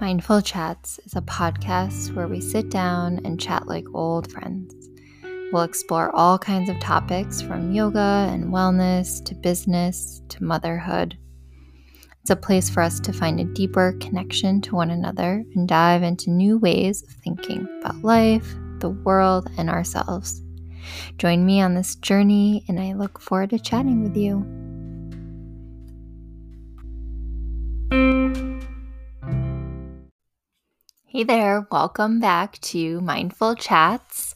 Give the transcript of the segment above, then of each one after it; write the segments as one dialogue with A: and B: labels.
A: Mindful Chats is a podcast where we sit down and chat like old friends. We'll explore all kinds of topics from yoga and wellness to business to motherhood. It's a place for us to find a deeper connection to one another and dive into new ways of thinking about life, the world, and ourselves. Join me on this journey, and I look forward to chatting with you. Hey there, welcome back to Mindful Chats.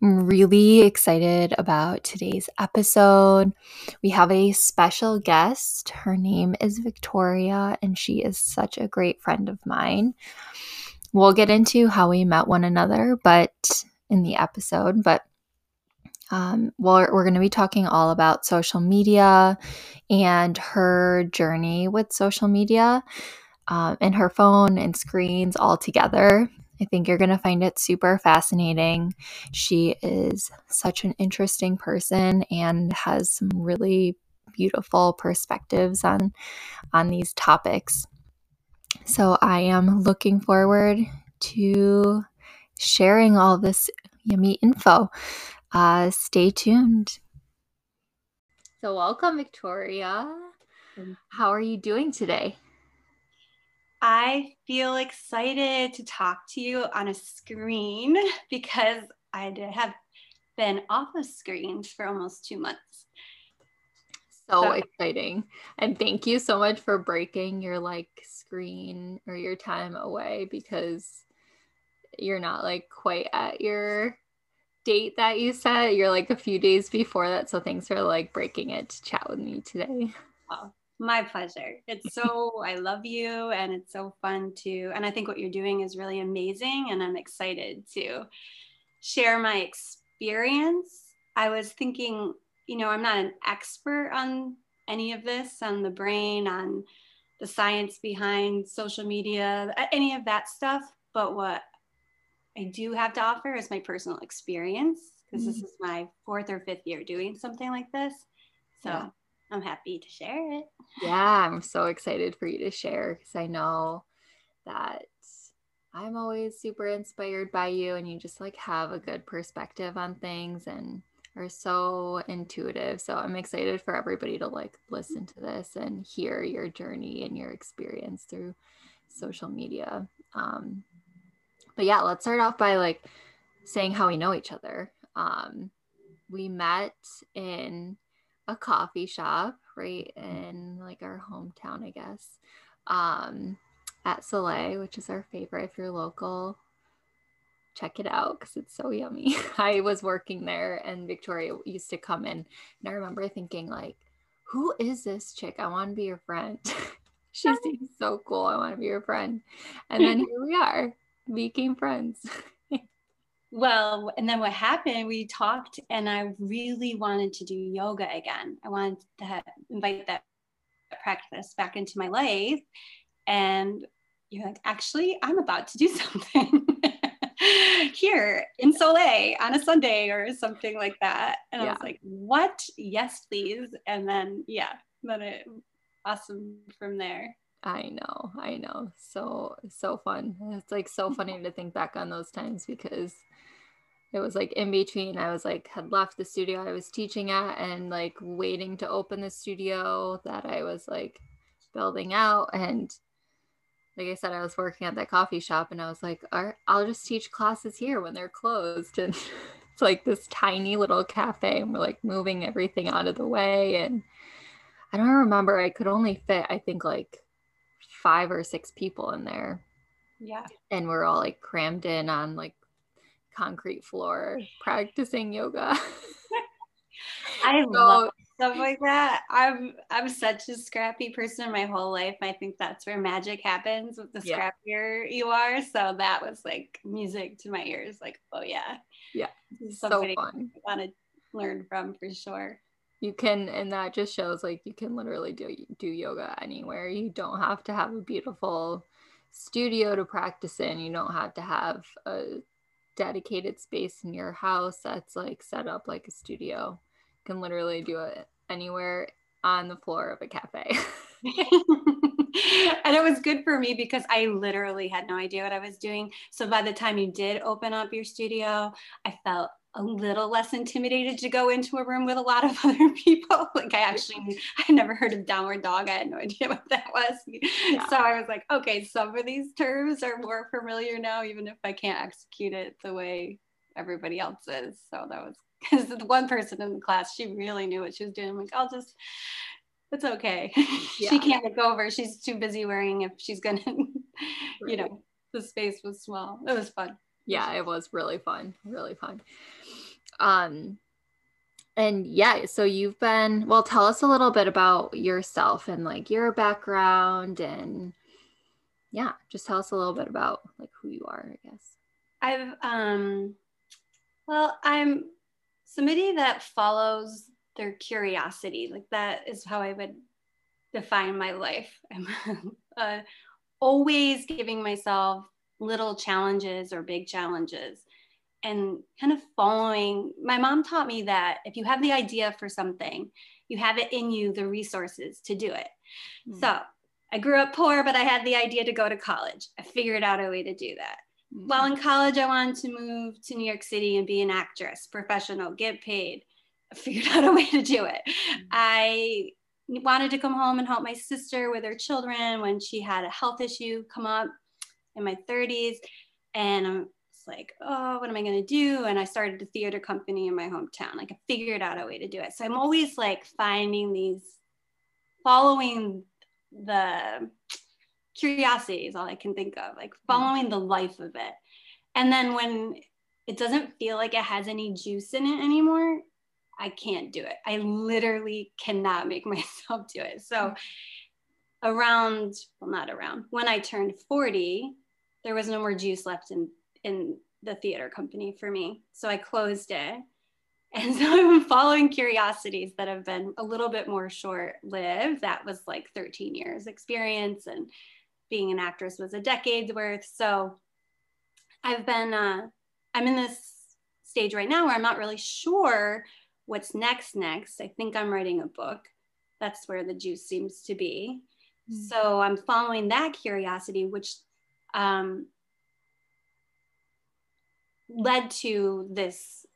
A: I'm really excited about today's episode. We have a special guest. Her name is Victoria, and she is such a great friend of mine. We'll get into how we met one another, but in the episode, but um, we're, we're going to be talking all about social media and her journey with social media um, and her phone and screens all together. I think you're going to find it super fascinating. She is such an interesting person and has some really beautiful perspectives on on these topics. So I am looking forward to sharing all this yummy info. Uh, stay tuned. So welcome, Victoria. How are you doing today?
B: I feel excited to talk to you on a screen because I have been off of screens for almost two months.
A: So, so exciting. And thank you so much for breaking your like screen or your time away because you're not like quite at your date that you set. You're like a few days before that. So thanks for like breaking it to chat with me today.
B: My pleasure. It's so, I love you and it's so fun to, and I think what you're doing is really amazing. And I'm excited to share my experience. I was thinking, you know, I'm not an expert on any of this, on the brain, on the science behind social media, any of that stuff. But what I do have to offer is my personal experience because mm-hmm. this is my fourth or fifth year doing something like this. So yeah. I'm happy to share it.
A: Yeah, I'm so excited for you to share because I know that I'm always super inspired by you and you just like have a good perspective on things and are so intuitive. So I'm excited for everybody to like listen to this and hear your journey and your experience through social media. Um, but yeah, let's start off by like saying how we know each other. Um, we met in a coffee shop right in like our hometown, I guess, um, at Soleil, which is our favorite. If you're local, check it out because it's so yummy. I was working there and Victoria used to come in, and I remember thinking like, who is this chick? I want to be your friend. she seems so cool. I want to be your friend. And then here we are, became friends.
B: Well, and then what happened, we talked, and I really wanted to do yoga again. I wanted to invite that practice back into my life. And you're like, actually, I'm about to do something here in Soleil on a Sunday or something like that. And yeah. I was like, what? Yes, please. And then, yeah, then it awesome from there.
A: I know, I know. So so fun. It's like so funny to think back on those times because it was like in between. I was like had left the studio I was teaching at and like waiting to open the studio that I was like building out and like I said, I was working at that coffee shop and I was like, All right, I'll just teach classes here when they're closed. And it's like this tiny little cafe and we're like moving everything out of the way. And I don't remember, I could only fit, I think, like five or six people in there.
B: Yeah.
A: And we're all like crammed in on like concrete floor practicing yoga.
B: I so, love stuff like that. I'm I'm such a scrappy person my whole life. I think that's where magic happens with the yeah. scrappier you are. So that was like music to my ears. Like, oh yeah.
A: Yeah. Somebody so fun.
B: I want to learn from for sure
A: you can and that just shows like you can literally do do yoga anywhere you don't have to have a beautiful studio to practice in you don't have to have a dedicated space in your house that's like set up like a studio you can literally do it anywhere on the floor of a cafe
B: and it was good for me because I literally had no idea what I was doing. So by the time you did open up your studio, I felt a little less intimidated to go into a room with a lot of other people. Like I actually, I never heard of downward dog. I had no idea what that was. Yeah. So I was like, okay, some of these terms are more familiar now, even if I can't execute it the way everybody else is. So that was because the one person in the class, she really knew what she was doing. I'm like, I'll just, it's okay. Yeah. she can't look over. She's too busy worrying if she's gonna, you know, the space was small. It was fun.
A: Yeah, it was really fun. Really fun. Um, and yeah, so you've been, well, tell us a little bit about yourself and like your background and yeah, just tell us a little bit about like who you are, I guess.
B: I've, um, well, I'm somebody that follows their curiosity. Like that is how I would define my life. I'm uh, always giving myself little challenges or big challenges and kind of following. My mom taught me that if you have the idea for something, you have it in you, the resources to do it. Mm. So I grew up poor, but I had the idea to go to college. I figured out a way to do that. Mm. While in college, I wanted to move to New York City and be an actress, professional, get paid. I figured out a way to do it. Mm. I wanted to come home and help my sister with her children when she had a health issue come up in my 30s. And I'm like, oh, what am I going to do? And I started a theater company in my hometown. Like I figured out a way to do it. So I'm always like finding these, following the curiosity is all I can think of, like hmm. following the life of it. And then when it doesn't feel like it has any juice in it anymore, I can't do it. I literally cannot make myself do it. So hmm. around, well, not around, when I turned 40, there was no more juice left in in the theater company for me. So I closed it. And so I've been following curiosities that have been a little bit more short lived. That was like 13 years experience, and being an actress was a decade's worth. So I've been, uh, I'm in this stage right now where I'm not really sure what's next. Next, I think I'm writing a book. That's where the juice seems to be. Mm-hmm. So I'm following that curiosity, which um, led to this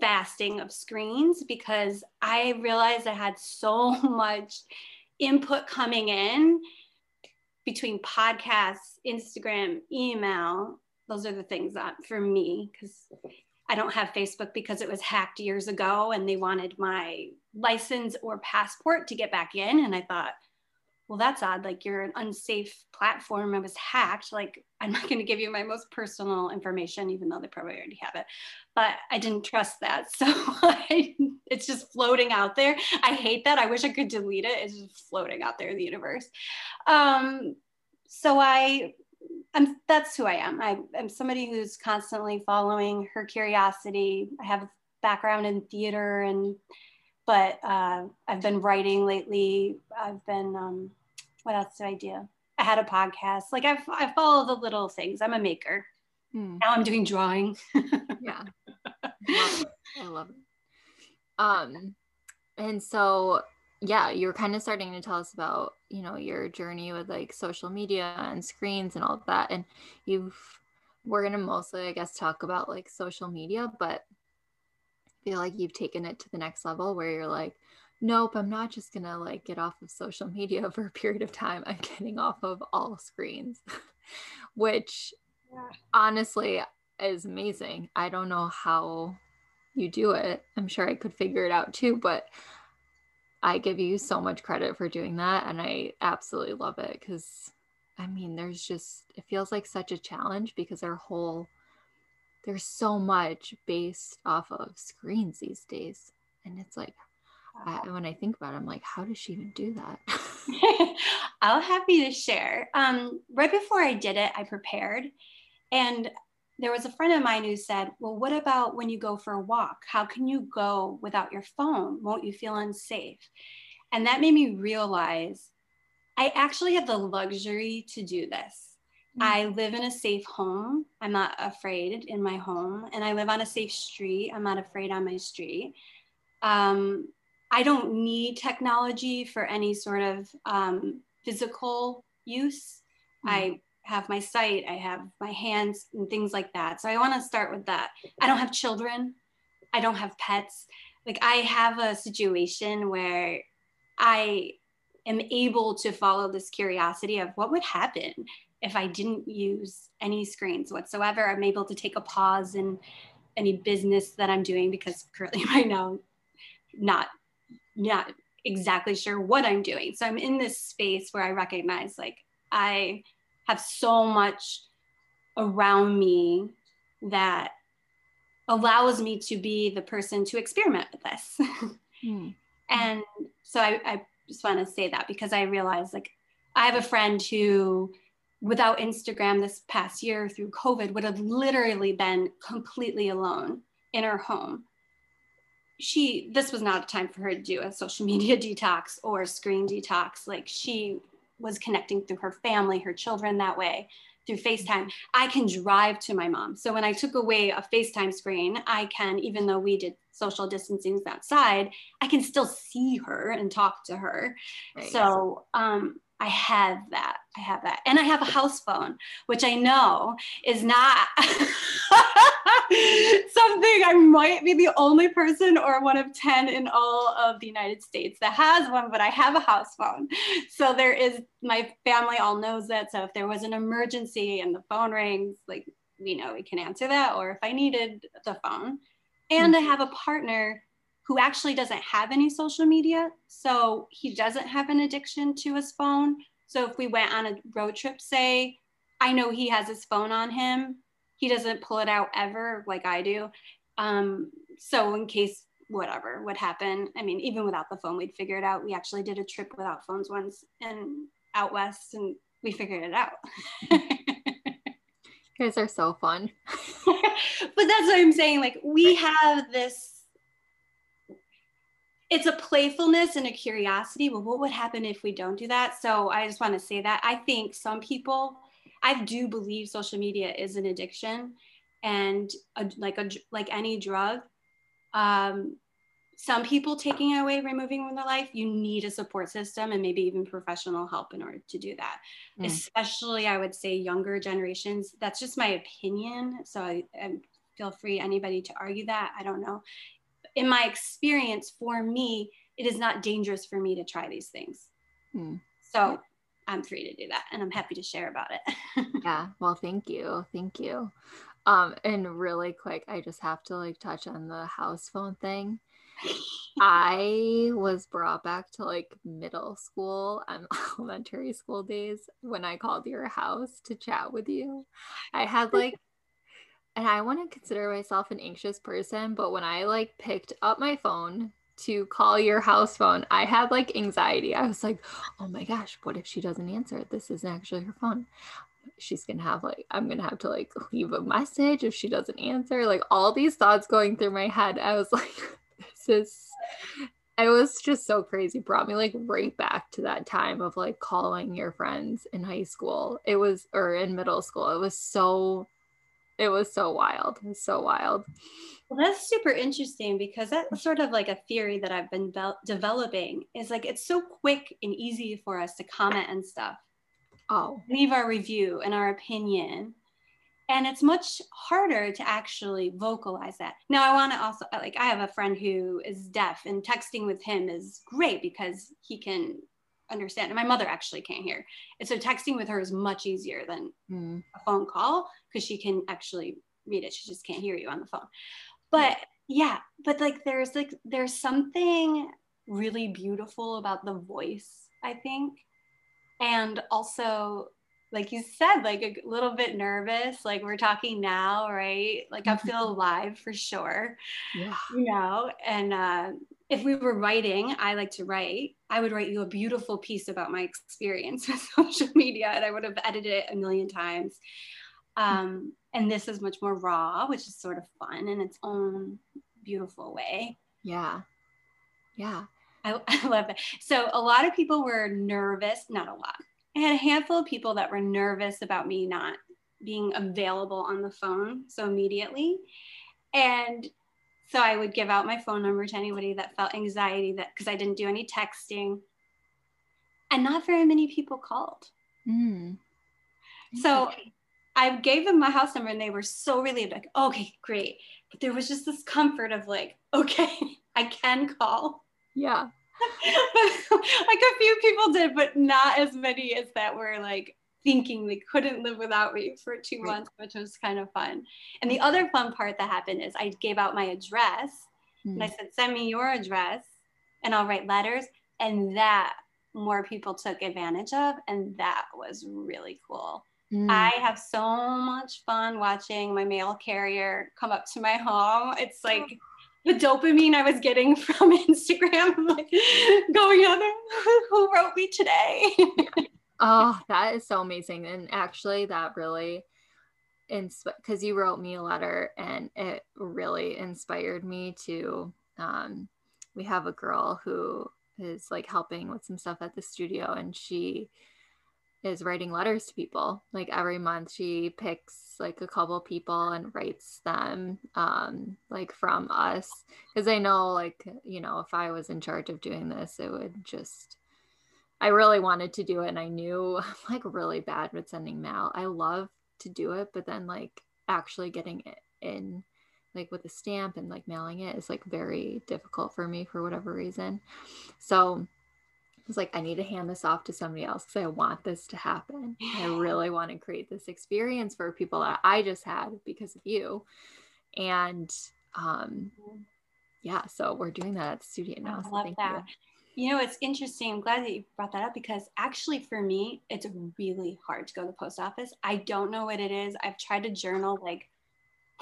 B: fasting of screens because I realized I had so much input coming in between podcasts, Instagram, email. Those are the things that for me, because I don't have Facebook because it was hacked years ago and they wanted my license or passport to get back in. And I thought, well, that's odd. Like you're an unsafe platform. I was hacked. Like I'm not going to give you my most personal information, even though they probably already have it. But I didn't trust that. So I, it's just floating out there. I hate that. I wish I could delete it. It's just floating out there in the universe. Um, so I, I'm, that's who I am. I, I'm somebody who's constantly following her curiosity. I have a background in theater and but uh, I've been writing lately. I've been, um, what else did I do? I had a podcast. Like I've, I follow the little things. I'm a maker. Hmm. Now I'm doing drawing.
A: yeah. I love it. Um, and so, yeah, you're kind of starting to tell us about, you know, your journey with like social media and screens and all of that. And you've, we're going to mostly, I guess, talk about like social media, but I feel like you've taken it to the next level where you're like, nope, I'm not just gonna like get off of social media for a period of time. I'm getting off of all screens, which yeah. honestly is amazing. I don't know how you do it. I'm sure I could figure it out too, but I give you so much credit for doing that. And I absolutely love it because I mean, there's just, it feels like such a challenge because our whole there's so much based off of screens these days and it's like I, when i think about it i'm like how does she even do that
B: i'll happy to share um, right before i did it i prepared and there was a friend of mine who said well what about when you go for a walk how can you go without your phone won't you feel unsafe and that made me realize i actually have the luxury to do this I mm. live in a safe home. I'm not afraid in my home. And I live on a safe street. I'm not afraid on my street. Um, I don't need technology for any sort of um, physical use. Mm. I have my sight, I have my hands and things like that. So I want to start with that. I don't have children. I don't have pets. Like I have a situation where I am able to follow this curiosity of what would happen if I didn't use any screens whatsoever. I'm able to take a pause in any business that I'm doing because currently right now, not not exactly sure what I'm doing. So I'm in this space where I recognize like I have so much around me that allows me to be the person to experiment with this. mm. And so I, I just want to say that because I realize like I have a friend who without Instagram this past year through COVID would have literally been completely alone in her home. She, this was not a time for her to do a social media detox or screen detox. Like she was connecting through her family, her children that way through FaceTime. I can drive to my mom. So when I took away a FaceTime screen, I can, even though we did social distancing outside, I can still see her and talk to her. Right. So um, I have that. I have that. And I have a house phone, which I know is not something I might be the only person or one of 10 in all of the United States that has one, but I have a house phone. So there is, my family all knows that. So if there was an emergency and the phone rings, like we know we can answer that, or if I needed the phone. And I mm. have a partner who actually doesn't have any social media. So he doesn't have an addiction to his phone. So if we went on a road trip, say, I know he has his phone on him. He doesn't pull it out ever like I do. Um, so in case whatever would happen, I mean, even without the phone, we'd figure it out. We actually did a trip without phones once and out west and we figured it out.
A: you guys are so fun.
B: but that's what I'm saying. Like we have this it's a playfulness and a curiosity. Well, what would happen if we don't do that? So I just want to say that I think some people, I do believe social media is an addiction, and a, like a like any drug. Um, some people taking it away, removing from their life, you need a support system and maybe even professional help in order to do that. Mm. Especially, I would say younger generations. That's just my opinion. So I, I feel free anybody to argue that. I don't know in my experience, for me, it is not dangerous for me to try these things. Hmm. So I'm free to do that and I'm happy to share about it.
A: yeah. Well, thank you. Thank you. Um, and really quick, I just have to like touch on the house phone thing. I was brought back to like middle school and elementary school days when I called your house to chat with you. I had like and I want to consider myself an anxious person, but when I like picked up my phone to call your house phone, I had like anxiety. I was like, oh my gosh, what if she doesn't answer? This isn't actually her phone. She's gonna have like, I'm gonna have to like leave a message if she doesn't answer. Like all these thoughts going through my head. I was like, this is, it was just so crazy. Brought me like right back to that time of like calling your friends in high school. It was, or in middle school. It was so it was so wild. It was so wild.
B: Well, that's super interesting because that's sort of like a theory that I've been be- developing is like it's so quick and easy for us to comment and stuff.
A: Oh,
B: leave our review and our opinion. And it's much harder to actually vocalize that. Now, I want to also, like, I have a friend who is deaf, and texting with him is great because he can understand. And my mother actually can't hear. And so texting with her is much easier than mm. a phone call because she can actually read it. She just can't hear you on the phone. But yeah, but like there's like there's something really beautiful about the voice, I think. And also like you said, like a little bit nervous. Like we're talking now, right? Like I feel alive for sure.
A: Yeah.
B: You know, and uh, if we were writing, I like to write, I would write you a beautiful piece about my experience with social media and I would have edited it a million times. Um, and this is much more raw, which is sort of fun in its own beautiful way.
A: Yeah. Yeah.
B: I, I love that. So a lot of people were nervous, not a lot. I had a handful of people that were nervous about me not being available on the phone so immediately. And so I would give out my phone number to anybody that felt anxiety that because I didn't do any texting. And not very many people called.
A: Mm.
B: So I gave them my house number and they were so relieved, like, okay, great. But there was just this comfort of like, okay, I can call.
A: Yeah.
B: like a few people did, but not as many as that were like thinking they couldn't live without me for two right. months, which was kind of fun. And the other fun part that happened is I gave out my address mm. and I hmm. said, send me your address and I'll write letters. And that more people took advantage of. And that was really cool. Mm. I have so much fun watching my mail carrier come up to my home. It's like the dopamine I was getting from Instagram, like going on there, who wrote me today?
A: oh, that is so amazing. And actually, that really inspired because you wrote me a letter and it really inspired me to um, we have a girl who is like helping with some stuff at the studio and she is writing letters to people. Like every month, she picks like a couple people and writes them, um, like from us. Because I know, like, you know, if I was in charge of doing this, it would just, I really wanted to do it. And I knew I'm like really bad with sending mail. I love to do it, but then like actually getting it in like with a stamp and like mailing it is like very difficult for me for whatever reason. So was like, I need to hand this off to somebody else because I want this to happen. I really want to create this experience for people that I just had because of you. And um, yeah, so we're doing that at the studio now.
B: I love that. You. you know, it's interesting. I'm glad that you brought that up because actually, for me, it's really hard to go to the post office. I don't know what it is. I've tried to journal like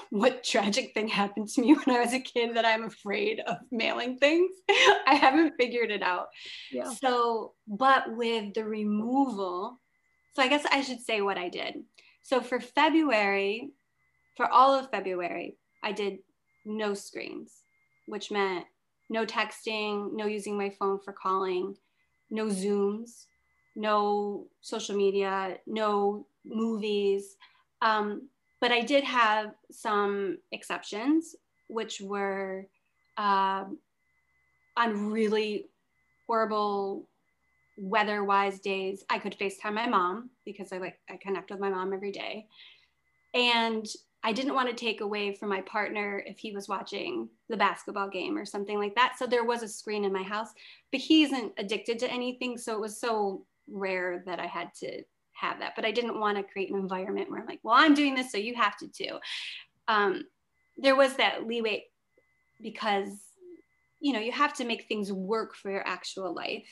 B: what tragic thing happened to me when I was a kid that I'm afraid of mailing things. I haven't figured it out. Yeah. So, but with the removal, so I guess I should say what I did. So for February, for all of February, I did no screens, which meant no texting, no using my phone for calling, no Zooms, no social media, no movies. Um, but I did have some exceptions, which were um, on really horrible weather-wise days. I could FaceTime my mom because I like I connect with my mom every day, and I didn't want to take away from my partner if he was watching the basketball game or something like that. So there was a screen in my house, but he isn't addicted to anything, so it was so rare that I had to have that. But I didn't want to create an environment where I'm like, well, I'm doing this, so you have to too. Um, there was that leeway because, you know, you have to make things work for your actual life.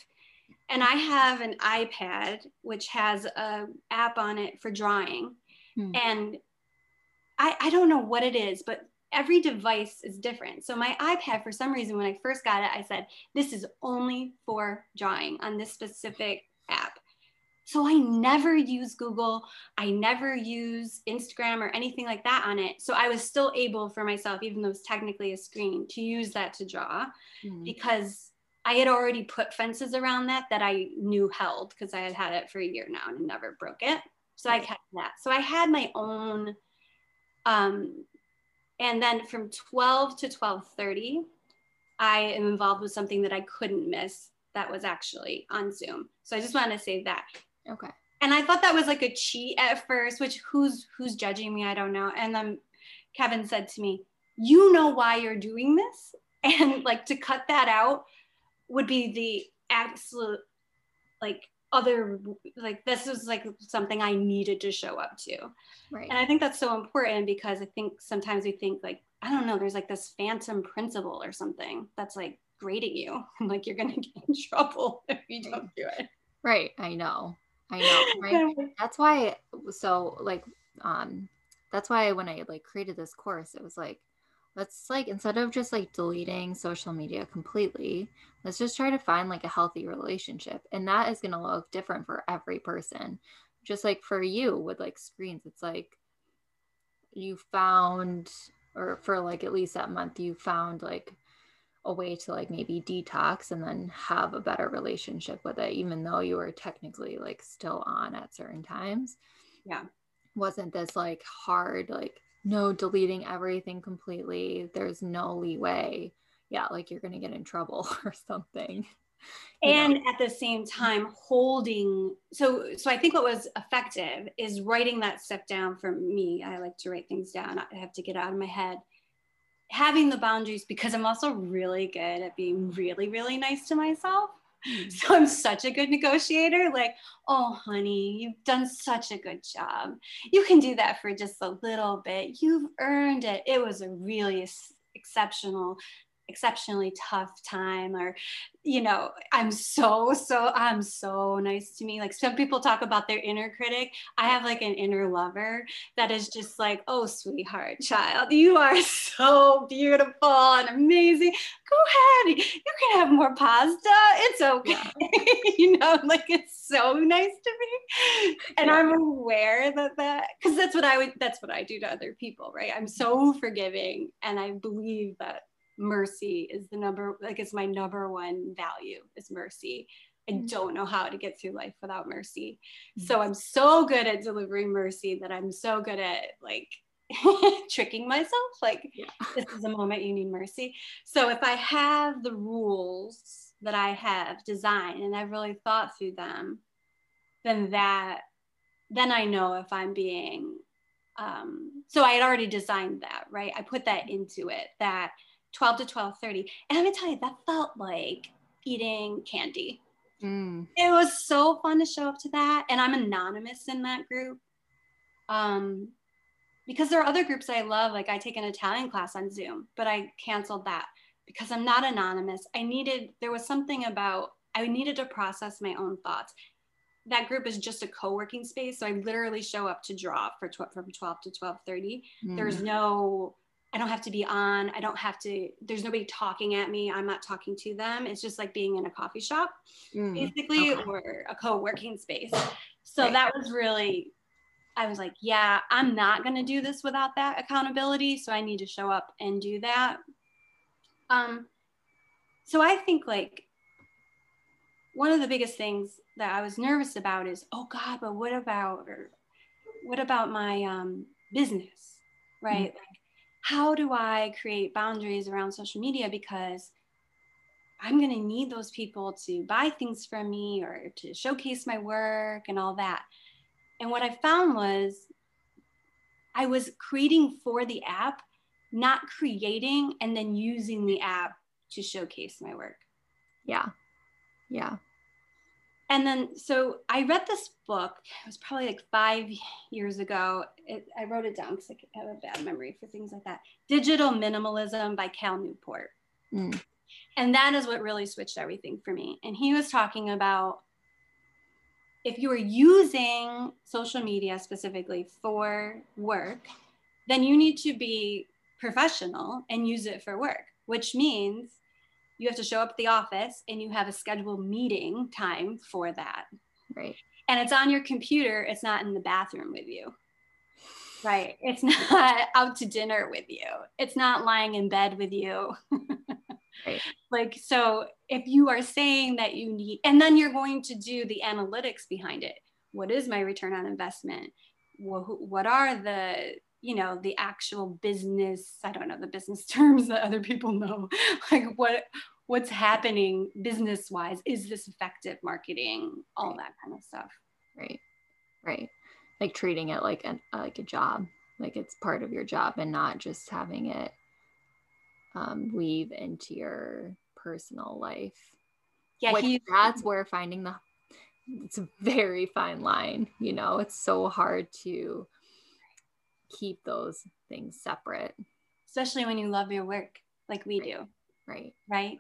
B: And I have an iPad which has a app on it for drawing. Hmm. And I, I don't know what it is, but every device is different. So my iPad, for some reason, when I first got it, I said, this is only for drawing on this specific. So I never use Google. I never use Instagram or anything like that on it. So I was still able for myself, even though it's technically a screen, to use that to draw mm-hmm. because I had already put fences around that that I knew held because I had had it for a year now and never broke it. So I kept that. So I had my own. Um, and then from 12 to 12:30, I am involved with something that I couldn't miss that was actually on Zoom. So I just want to say that
A: Okay.
B: And I thought that was like a cheat at first, which who's who's judging me? I don't know. And then Kevin said to me, "You know why you're doing this?" And like to cut that out would be the absolute like other like this is like something I needed to show up to. Right. And I think that's so important because I think sometimes we think like I don't know, there's like this phantom principal or something that's like grading you, and like you're gonna get in trouble if you don't do it.
A: Right. I know. I know, right? that's why so like um that's why when I like created this course, it was like let's like instead of just like deleting social media completely, let's just try to find like a healthy relationship. And that is going to look different for every person. Just like for you with like screens, it's like you found or for like at least that month you found like a way to like maybe detox and then have a better relationship with it even though you were technically like still on at certain times.
B: Yeah.
A: Wasn't this like hard like no deleting everything completely there's no leeway. Yeah like you're gonna get in trouble or something
B: and know. at the same time holding so so i think what was effective is writing that stuff down for me. I like to write things down. I have to get out of my head having the boundaries because i'm also really good at being really really nice to myself. Mm. so i'm such a good negotiator like oh honey you've done such a good job. You can do that for just a little bit. You've earned it. It was a really exceptional exceptionally tough time or you know i'm so so i'm so nice to me. Like some people talk about their inner critic. I have like an inner lover that is just like oh sweetheart child you are so beautiful and amazing. Go ahead. You can have more pasta. It's okay. Yeah. you know like it's so nice to me. And yeah. i'm aware that that because that's what i would that's what i do to other people right? I'm so forgiving and i believe that mercy is the number like it's my number one value is mercy i mm-hmm. don't know how to get through life without mercy mm-hmm. so i'm so good at delivering mercy that i'm so good at like tricking myself like yeah. this is a moment you need mercy so if i have the rules that i have designed and i've really thought through them then that then i know if i'm being um so i had already designed that right i put that into it that 12 to 12:30. And I'm gonna tell you, that felt like eating candy. Mm. It was so fun to show up to that. And I'm anonymous in that group. Um, because there are other groups I love, like I take an Italian class on Zoom, but I canceled that because I'm not anonymous. I needed, there was something about, I needed to process my own thoughts. That group is just a co-working space. So I literally show up to draw for tw- from 12 to 1230. Mm. There's no I don't have to be on. I don't have to, there's nobody talking at me. I'm not talking to them. It's just like being in a coffee shop, mm, basically, okay. or a co working space. So right. that was really, I was like, yeah, I'm not going to do this without that accountability. So I need to show up and do that. Um, so I think like one of the biggest things that I was nervous about is, oh God, but what about, or what about my um, business, right? Mm-hmm. Like, how do I create boundaries around social media? Because I'm going to need those people to buy things from me or to showcase my work and all that. And what I found was I was creating for the app, not creating and then using the app to showcase my work.
A: Yeah. Yeah
B: and then so I read this book. It was probably like five years ago. It, I wrote it down because I have a bad memory for things like that. Digital Minimalism by Cal Newport. Mm. And that is what really switched everything for me. And he was talking about if you are using social media specifically for work, then you need to be professional and use it for work, which means you have to show up at the office and you have a scheduled meeting time for that.
A: Right.
B: And it's on your computer, it's not in the bathroom with you. Right. It's not out to dinner with you. It's not lying in bed with you. right. Like, so if you are saying that you need, and then you're going to do the analytics behind it. What is my return on investment? What are the you know the actual business i don't know the business terms that other people know like what what's happening business wise is this effective marketing all right. that kind of stuff
A: right right like treating it like an like a job like it's part of your job and not just having it um, weave into your personal life yeah Which, that's where finding the it's a very fine line you know it's so hard to keep those things separate.
B: Especially when you love your work like we
A: right.
B: do.
A: Right.
B: Right.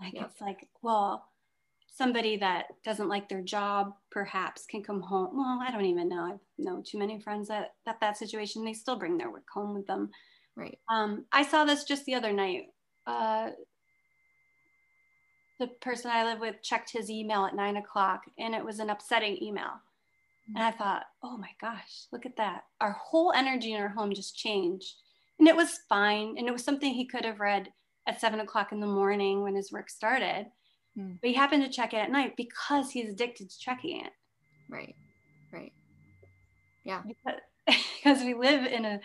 B: Like yep. it's like, well, somebody that doesn't like their job perhaps can come home. Well, I don't even know. I know too many friends that that that situation. They still bring their work home with them.
A: Right.
B: Um, I saw this just the other night. Uh, the person I live with checked his email at nine o'clock, and it was an upsetting email. And I thought, oh my gosh, look at that. Our whole energy in our home just changed. And it was fine. And it was something he could have read at seven o'clock in the morning when his work started. Mm. But he happened to check it at night because he's addicted to checking it.
A: Right. Right. Yeah.
B: Because, because we live in a,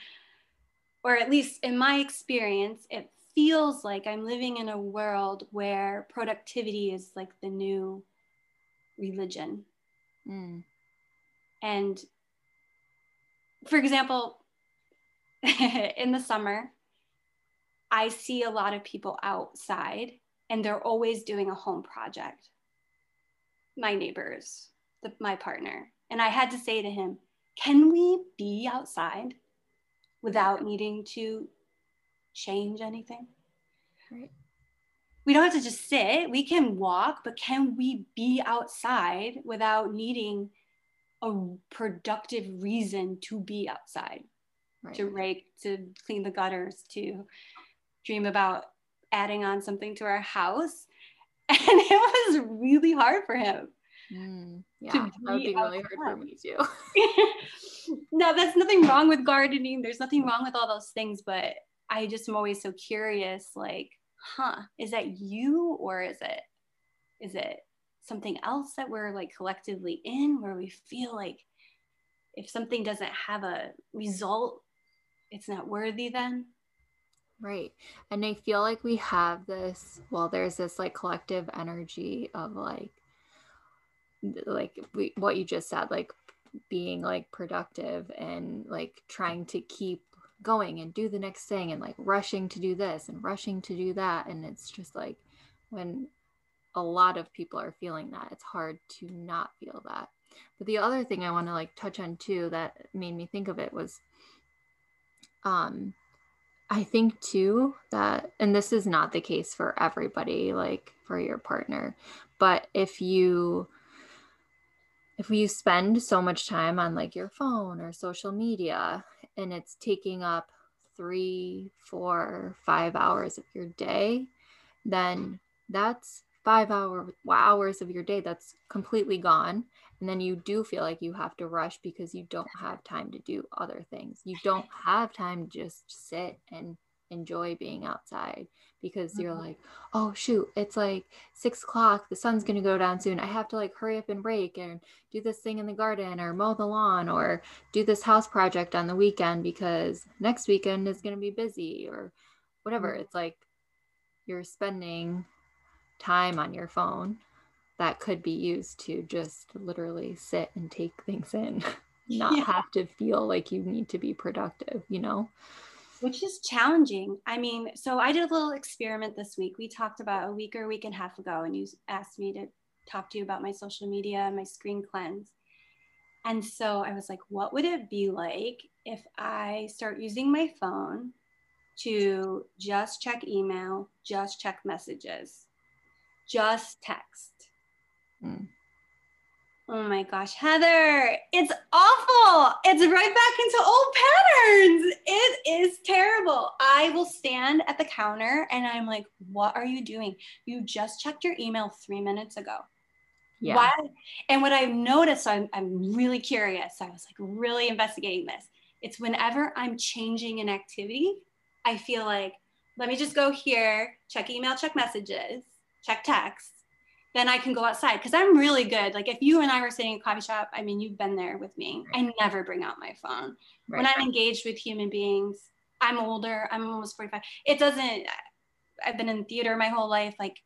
B: or at least in my experience, it feels like I'm living in a world where productivity is like the new religion. Mm. And for example, in the summer, I see a lot of people outside and they're always doing a home project. My neighbors, the, my partner. And I had to say to him, can we be outside without needing to change anything? Right. We don't have to just sit, we can walk, but can we be outside without needing a productive reason to be outside? Right. To rake, to clean the gutters, to dream about adding on something to our house. And it was really hard for him.
A: Mm, yeah, that would be really hard for me too.
B: no, there's nothing wrong with gardening. There's nothing wrong with all those things, but I just am always so curious, like, huh, is that you or is it is it something else that we're like collectively in where we feel like if something doesn't have a result, it's not worthy then?
A: Right. And I feel like we have this, well, there's this like collective energy of like, like we, what you just said, like being like productive and like trying to keep going and do the next thing and like rushing to do this and rushing to do that. And it's just like when a lot of people are feeling that, it's hard to not feel that. But the other thing I want to like touch on too that made me think of it was um I think too that, and this is not the case for everybody, like for your partner, but if you, if you spend so much time on like your phone or social media and it's taking up three, four, five hours of your day, then that's five hour hours of your day that's completely gone and then you do feel like you have to rush because you don't have time to do other things. You don't have time to just sit and enjoy being outside because mm-hmm. you're like oh shoot it's like six o'clock. The sun's going to go down soon. I have to like hurry up and break and do this thing in the garden or mow the lawn or do this house project on the weekend because next weekend is going to be busy or whatever. Mm-hmm. it's like you're spending time on your phone that could be used to just literally sit and take things in, not yeah. have to feel like you need to be productive, you know?
B: Which is challenging. I mean, so I did a little experiment this week. We talked about a week or a week and a half ago, and you asked me to talk to you about my social media, my screen cleanse. And so I was like, what would it be like if I start using my phone to just check email, just check messages, just text? Mm. Oh my gosh, Heather, it's awful. It's right back into old patterns. It is terrible. I will stand at the counter and I'm like, what are you doing? You just checked your email three minutes ago. Yeah. Why? And what I've noticed, I'm, I'm really curious. I was like really investigating this. It's whenever I'm changing an activity, I feel like, let me just go here, check email, check messages, check text then I can go outside because I'm really good. Like if you and I were sitting in a coffee shop, I mean, you've been there with me. I never bring out my phone. Right. When I'm engaged with human beings, I'm older, I'm almost 45. It doesn't, I've been in theater my whole life. Like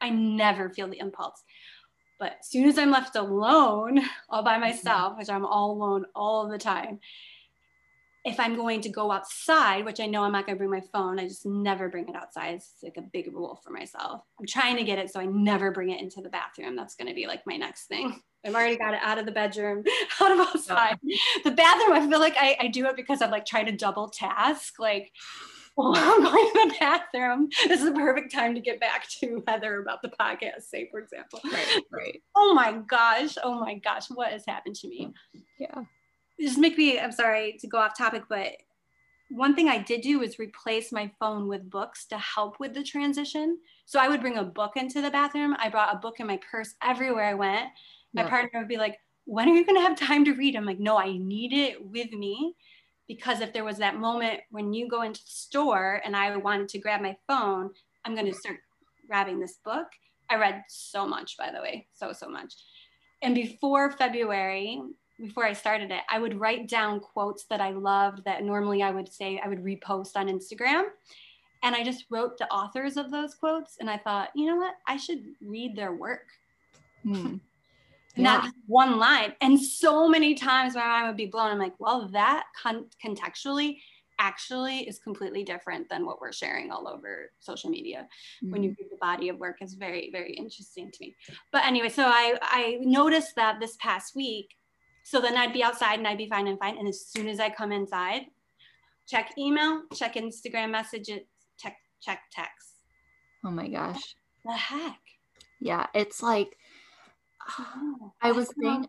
B: I never feel the impulse. But as soon as I'm left alone all by mm-hmm. myself, which I'm all alone all the time, if I'm going to go outside, which I know I'm not going to bring my phone, I just never bring it outside. It's like a big rule for myself. I'm trying to get it so I never bring it into the bathroom. That's going to be like my next thing. I've already got it out of the bedroom, out of outside. The bathroom, I feel like I, I do it because I'm like trying to double task. Like, well, I'm going to the bathroom. This is the perfect time to get back to Heather about the podcast, say, for example.
A: Right, right.
B: Oh my gosh. Oh my gosh. What has happened to me?
A: Yeah
B: just make me i'm sorry to go off topic but one thing i did do was replace my phone with books to help with the transition. So i would bring a book into the bathroom. I brought a book in my purse everywhere i went. My yeah. partner would be like when are you going to have time to read? I'm like no i need it with me because if there was that moment when you go into the store and i wanted to grab my phone i'm going to start grabbing this book. I read so much by the way so so much. And before february before I started it, I would write down quotes that I loved that normally I would say I would repost on Instagram. And I just wrote the authors of those quotes and I thought, you know what? I should read their work. Hmm. Not yeah. one line. And so many times my mind would be blown. I'm like, well, that con- contextually actually is completely different than what we're sharing all over social media mm-hmm. when you mm-hmm. read the body of work is very very interesting to me but anyway so i i noticed that this past week so then i'd be outside and i'd be fine and fine. And as soon as i come inside check email check instagram messages check check text
A: oh my gosh.
B: The heck?
A: Yeah it's like oh, i was saying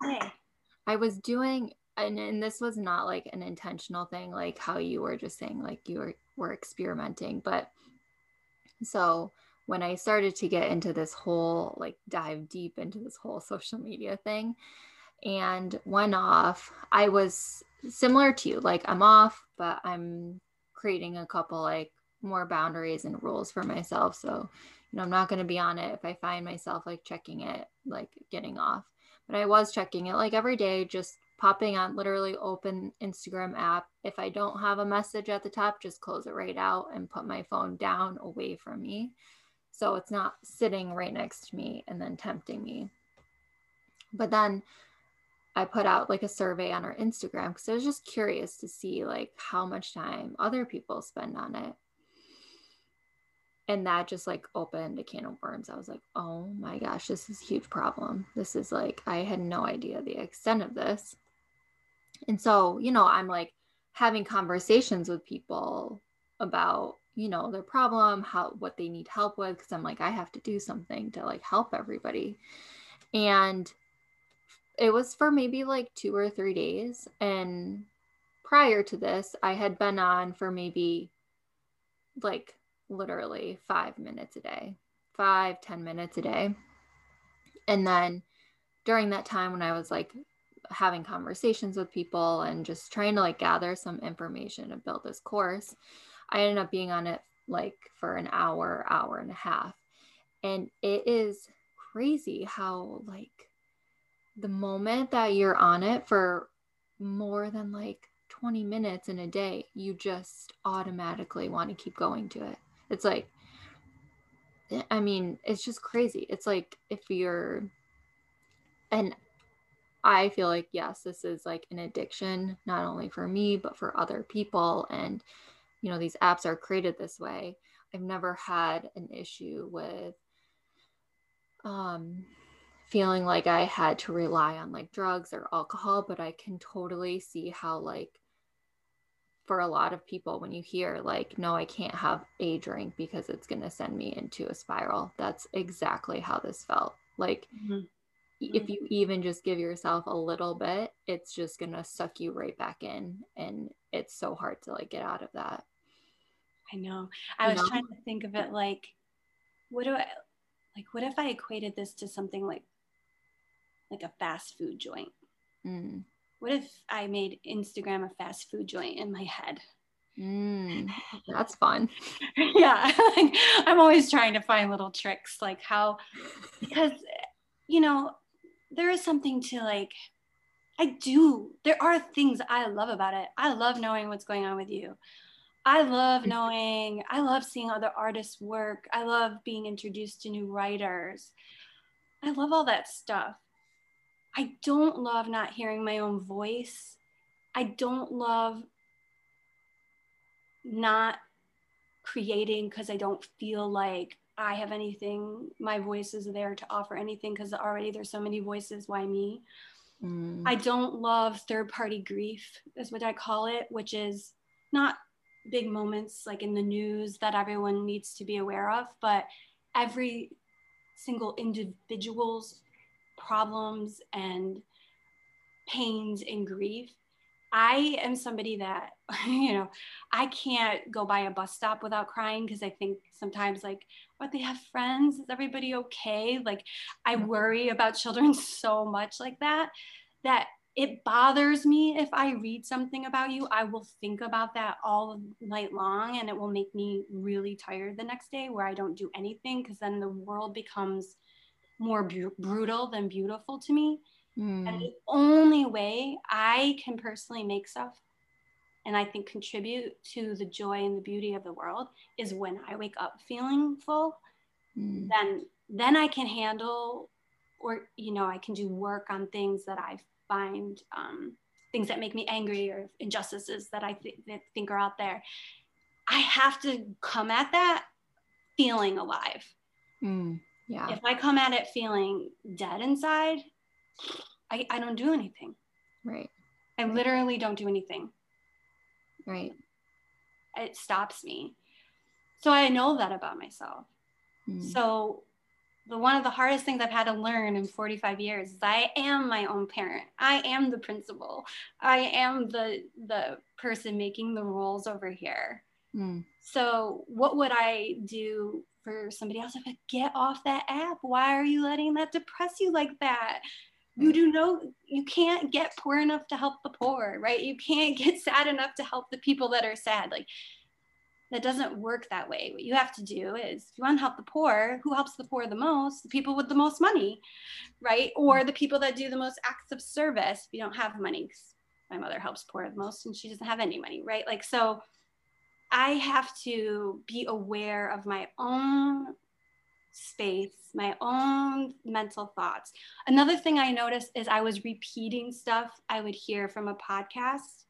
A: i was doing and, and this was not like an intentional thing like how you were just saying like you were, were experimenting but so when i started to get into this whole like dive deep into this whole social media thing and one off i was similar to you like i'm off but i'm creating a couple like more boundaries and rules for myself so you know i'm not going to be on it if i find myself like checking it like getting off but i was checking it like every day just popping on literally open Instagram app. If I don't have a message at the top, just close it right out and put my phone down away from me. So it's not sitting right next to me and then tempting me. But then I put out like a survey on our Instagram because I was just curious to see like how much time other people spend on it. And that just like opened a can of worms. I was like, oh my gosh, this is a huge problem. This is like, I had no idea the extent of this. And so, you know, I'm like having conversations with people about, you know, their problem, how what they need help with because I'm like I have to do something to like help everybody. And it was for maybe like 2 or 3 days and prior to this, I had been on for maybe like literally 5 minutes a day. Five, ten minutes a day. And then during that time when I was like having conversations with people and just trying to like gather some information to build this course, I ended up being on it like for an hour, hour and a half. And it is crazy how like the moment that you're on it for more than like 20 minutes in a day, you just automatically want to keep going to it. It's like, I mean, it's just crazy. It's like if you're, and I feel like, yes, this is like an addiction, not only for me, but for other people. And, you know, these apps are created this way. I've never had an issue with um, feeling like I had to rely on like drugs or alcohol, but I can totally see how, like, for a lot of people, when you hear, like, no, I can't have a drink because it's going to send me into a spiral, that's exactly how this felt. Like, mm-hmm if mm-hmm. you even just give yourself a little bit, it's just going to suck you right back in. And it's so hard to like get out of that.
B: I know. I you was know? trying to think of it like, what do I like? What if I equated this to something like, like a fast food joint? Mm. What if I made Instagram a fast food joint in my head?
A: Mm, that's fun.
B: yeah. I'm always trying to find little tricks like how, because, you know, there is something to like I do. There are things I love about it. I love knowing what's going on with you. I love mm-hmm. knowing, I love seeing other artists work. I love being introduced to new writers. I love all that stuff. I don't love not hearing my own voice. I don't love not creating because I don't feel like I have anything, my voice is there to offer anything because already there's so many voices. Why me? Mm. I don't love third party grief, is what I call it, which is not big moments like in the news that everyone needs to be aware of, but every single individual's problems and pains and grief I am somebody that, you know, I can't go by a bus stop without crying because I think sometimes, like, what they have friends? Is everybody okay? Like, I worry about children so much like that, that it bothers me if I read something about you. I will think about that all night long and it will make me really tired the next day where I don't do anything because then the world becomes more brutal than beautiful to me. Mm. And the only way I can personally make stuff and I think contribute to the joy and the beauty of the world is when I wake up feeling full, mm. then then I can handle or you know I can do work on things that I find um, things that make me angry or injustices that I th- that think are out there. I have to come at that feeling alive.
A: Mm, yeah.
B: If I come at it feeling dead inside, I, I don't do anything.
A: Right.
B: I literally don't do anything.
A: Right.
B: It stops me. So I know that about myself. Mm. So the one of the hardest things I've had to learn in 45 years is I am my own parent. I am the principal. I am the the person making the rules over here. Mm. So what would I do for somebody else? If I get off that app, why are you letting that depress you like that? You do know you can't get poor enough to help the poor, right? You can't get sad enough to help the people that are sad. Like that doesn't work that way. What you have to do is if you want to help the poor, who helps the poor the most? The people with the most money, right? Or the people that do the most acts of service. If you don't have money, my mother helps poor the most and she doesn't have any money, right? Like, so I have to be aware of my own space, my own mental thoughts. Another thing I noticed is I was repeating stuff I would hear from a podcast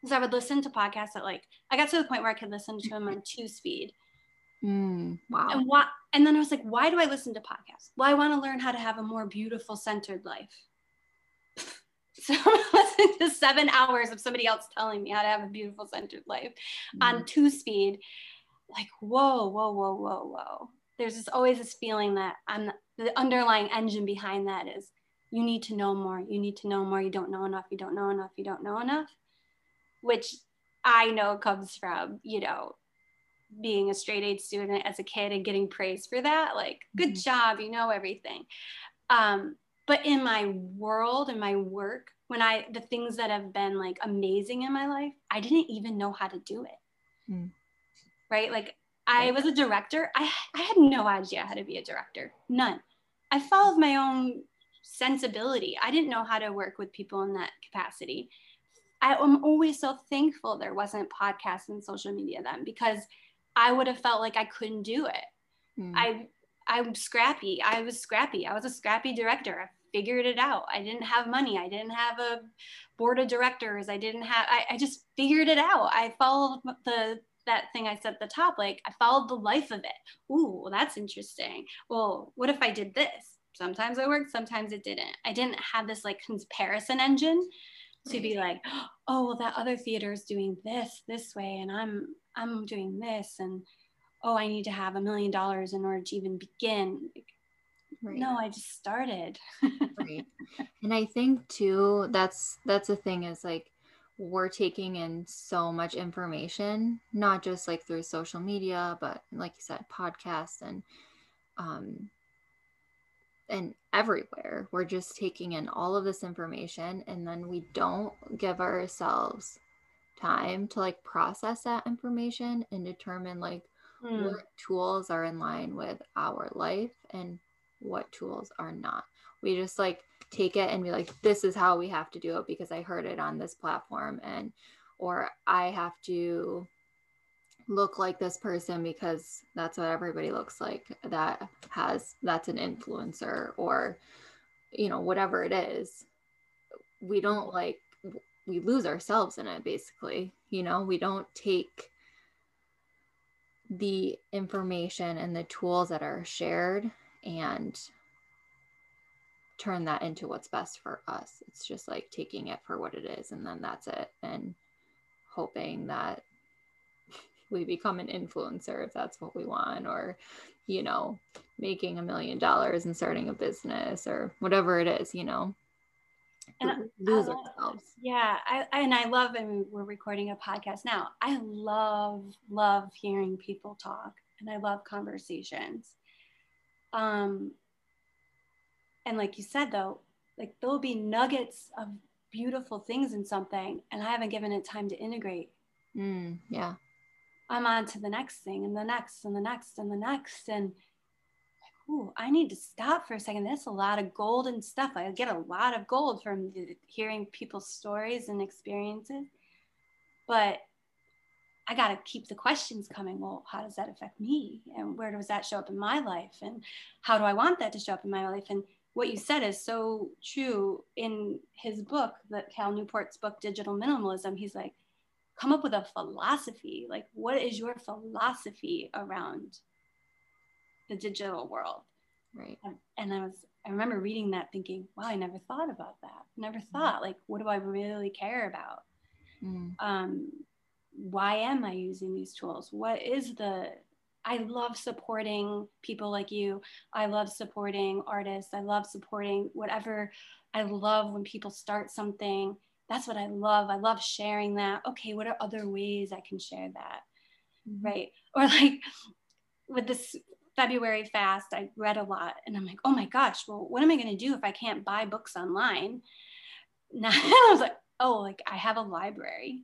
B: because I would listen to podcasts that, like I got to the point where I could listen to them on two speed.
A: Mm, wow.
B: And what? And then I was like, why do I listen to podcasts? Well, I want to learn how to have a more beautiful, centered life. so I'm listening to seven hours of somebody else telling me how to have a beautiful, centered life mm. on two speed. Like, whoa, whoa, whoa, whoa, whoa. There's just always this feeling that I'm the underlying engine behind that is you need to know more. You need to know more. You don't know enough. You don't know enough. You don't know enough which I know comes from, you know, being a straight A student as a kid and getting praised for that. Like, good mm-hmm. job, you know everything. Um, but in my world and my work, when I, the things that have been like amazing in my life, I didn't even know how to do it. Mm. Right. Like, I was a director. I, I had no idea how to be a director, none. I followed my own sensibility. I didn't know how to work with people in that capacity. I am always so thankful there wasn't podcasts and social media then because I would have felt like I couldn't do it. Mm. I I'm scrappy. I was scrappy. I was a scrappy director. Figured it out. I didn't have money. I didn't have a board of directors. I didn't have I, I just figured it out. I followed the that thing I said at the top, like I followed the life of it. Ooh, well, that's interesting. Well, what if I did this? Sometimes it worked, sometimes it didn't. I didn't have this like comparison engine to be like oh well that other theater is doing this this way and i'm i'm doing this and oh i need to have a million dollars in order to even begin right. no i just started
A: right and i think too that's that's the thing is like we're taking in so much information not just like through social media but like you said podcasts and um and everywhere. We're just taking in all of this information and then we don't give ourselves time to like process that information and determine like mm. what tools are in line with our life and what tools are not. We just like take it and be like, this is how we have to do it because I heard it on this platform and or I have to look like this person because that's what everybody looks like that has that's an influencer or you know whatever it is we don't like we lose ourselves in it basically you know we don't take the information and the tools that are shared and turn that into what's best for us. It's just like taking it for what it is and then that's it. And hoping that we become an influencer if that's what we want or you know making a million dollars and starting a business or whatever it is you know.
B: And lose I, ourselves. Yeah I, and i love and we're recording a podcast now. I love love hearing people talk and i love conversations um and like you said though like there'll be nuggets of beautiful things in something and i haven't given it time to integrate
A: mm, yeah
B: I'm on to the next thing and the next and the next and the next. And like, ooh, I need to stop for a second. That's a lot of golden stuff. I get a lot of gold from hearing people's stories and experiences. but I got to keep the questions coming. Well, how does that affect me? And where does that show up in my life? And how do I want that to show up in my life? And what you said is so true in his book, that Cal Newport's book, Digital Minimalism. He's like, come up with a philosophy. Like, what is your philosophy around the digital world?
A: Right.
B: And I was, I remember reading that thinking, wow, I never thought about that. Never mm. thought, like, what do I really care about? Mm. Um, why am I using these tools? What is the I love supporting people like you. I love supporting artists. I love supporting whatever. I love when people start something. That's what I love. I love sharing that. Okay, what are other ways I can share that? Mm-hmm. Right. Or like with this February fast, I read a lot and I'm like, oh my gosh, well, what am I going to do if I can't buy books online? Now I was like, oh, like I have a library,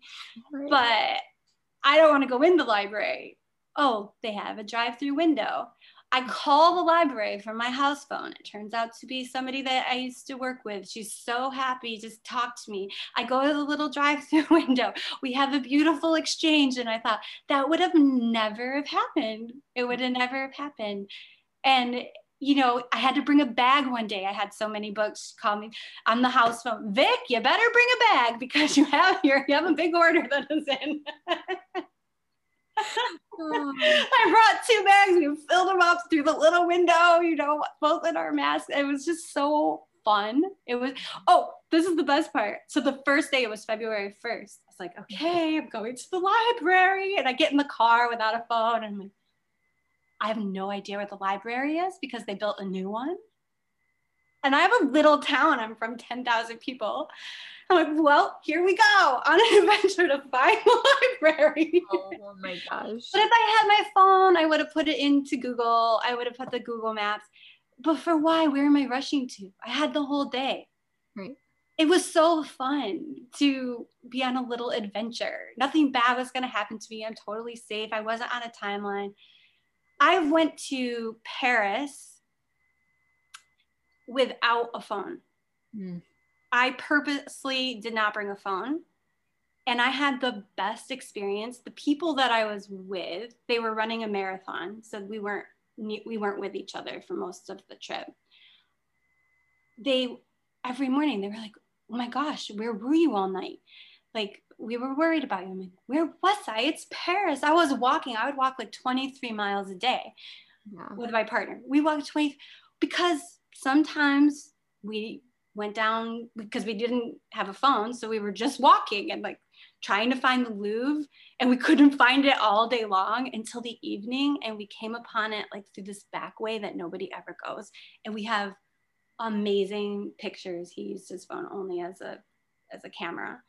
B: right. but I don't want to go in the library. Oh, they have a drive through window. I call the library from my house phone. It turns out to be somebody that I used to work with. She's so happy, just talk to me. I go to the little drive-through window. We have a beautiful exchange. And I thought that would have never have happened. It would have never have happened. And you know, I had to bring a bag one day. I had so many books call me on the house phone. Vic, you better bring a bag because you have your you have a big order that is in. oh. I brought two bags. We filled them up through the little window, you know, both in our masks. It was just so fun. It was, oh, this is the best part. So the first day, it was February 1st. I was like, okay, I'm going to the library. And I get in the car without a phone. And I'm like, I have no idea where the library is because they built a new one. And I have a little town. I'm from 10,000 people. I'm like, well, here we go on an adventure to find the library.
A: Oh, oh, my gosh.
B: but if I had my phone, I would have put it into Google. I would have put the Google Maps. But for why? Where am I rushing to? I had the whole day.
A: Right.
B: It was so fun to be on a little adventure. Nothing bad was going to happen to me. I'm totally safe. I wasn't on a timeline. I went to Paris without a phone. Mm. I purposely did not bring a phone. And I had the best experience. The people that I was with, they were running a marathon, so we weren't we weren't with each other for most of the trip. They every morning they were like, "Oh my gosh, where were you all night?" Like we were worried about you. I'm like, "Where was I? It's Paris." I was walking. I would walk like 23 miles a day yeah. with my partner. We walked 20 because sometimes we went down because we didn't have a phone. So we were just walking and like trying to find the Louvre and we couldn't find it all day long until the evening. And we came upon it like through this back way that nobody ever goes. And we have amazing pictures. He used his phone only as a as a camera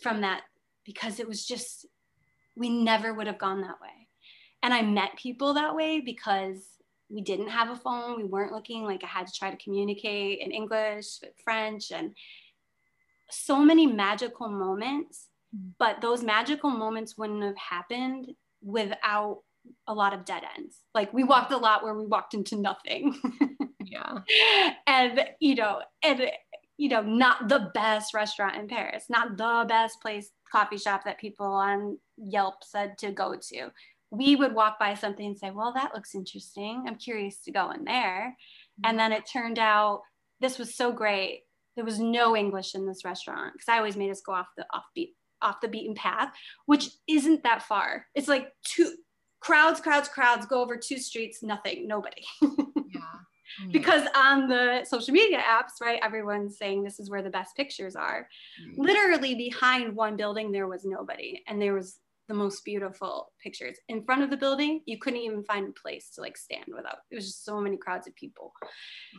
B: from that because it was just we never would have gone that way. And I met people that way because we didn't have a phone. We weren't looking like I had to try to communicate in English, French, and so many magical moments. Mm. But those magical moments wouldn't have happened without a lot of dead ends. Like we walked a lot where we walked into nothing.
A: yeah.
B: And, you know, and, you know, not the best restaurant in Paris, not the best place, coffee shop that people on Yelp said to go to we would walk by something and say, well, that looks interesting. I'm curious to go in there. Mm-hmm. And then it turned out this was so great. There was no English in this restaurant because I always made us go off the offbeat, off the beaten path, which isn't that far. It's like two crowds, crowds, crowds go over two streets, nothing, nobody. yeah. Because on the social media apps, right, everyone's saying this is where the best pictures are. Mm-hmm. Literally behind one building, there was nobody, and there was the most beautiful pictures in front of the building you couldn't even find a place to like stand without it was just so many crowds of people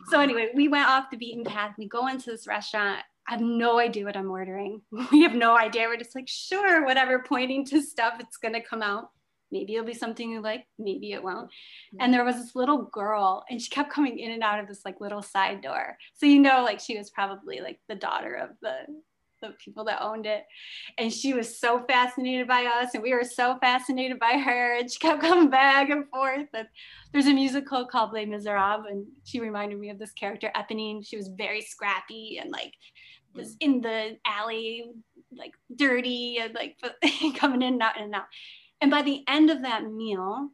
B: so anyway we went off the beaten path we go into this restaurant I have no idea what I'm ordering. We have no idea. We're just like, sure, whatever, pointing to stuff, it's gonna come out. Maybe it'll be something you like, maybe it won't. And there was this little girl, and she kept coming in and out of this like little side door. So you know, like she was probably like the daughter of the the people that owned it. And she was so fascinated by us, and we were so fascinated by her. And she kept coming back and forth. And there's a musical called Les Miserables, and she reminded me of this character, Eponine. She was very scrappy and like was mm. in the alley like dirty and like coming in and out and out. And by the end of that meal,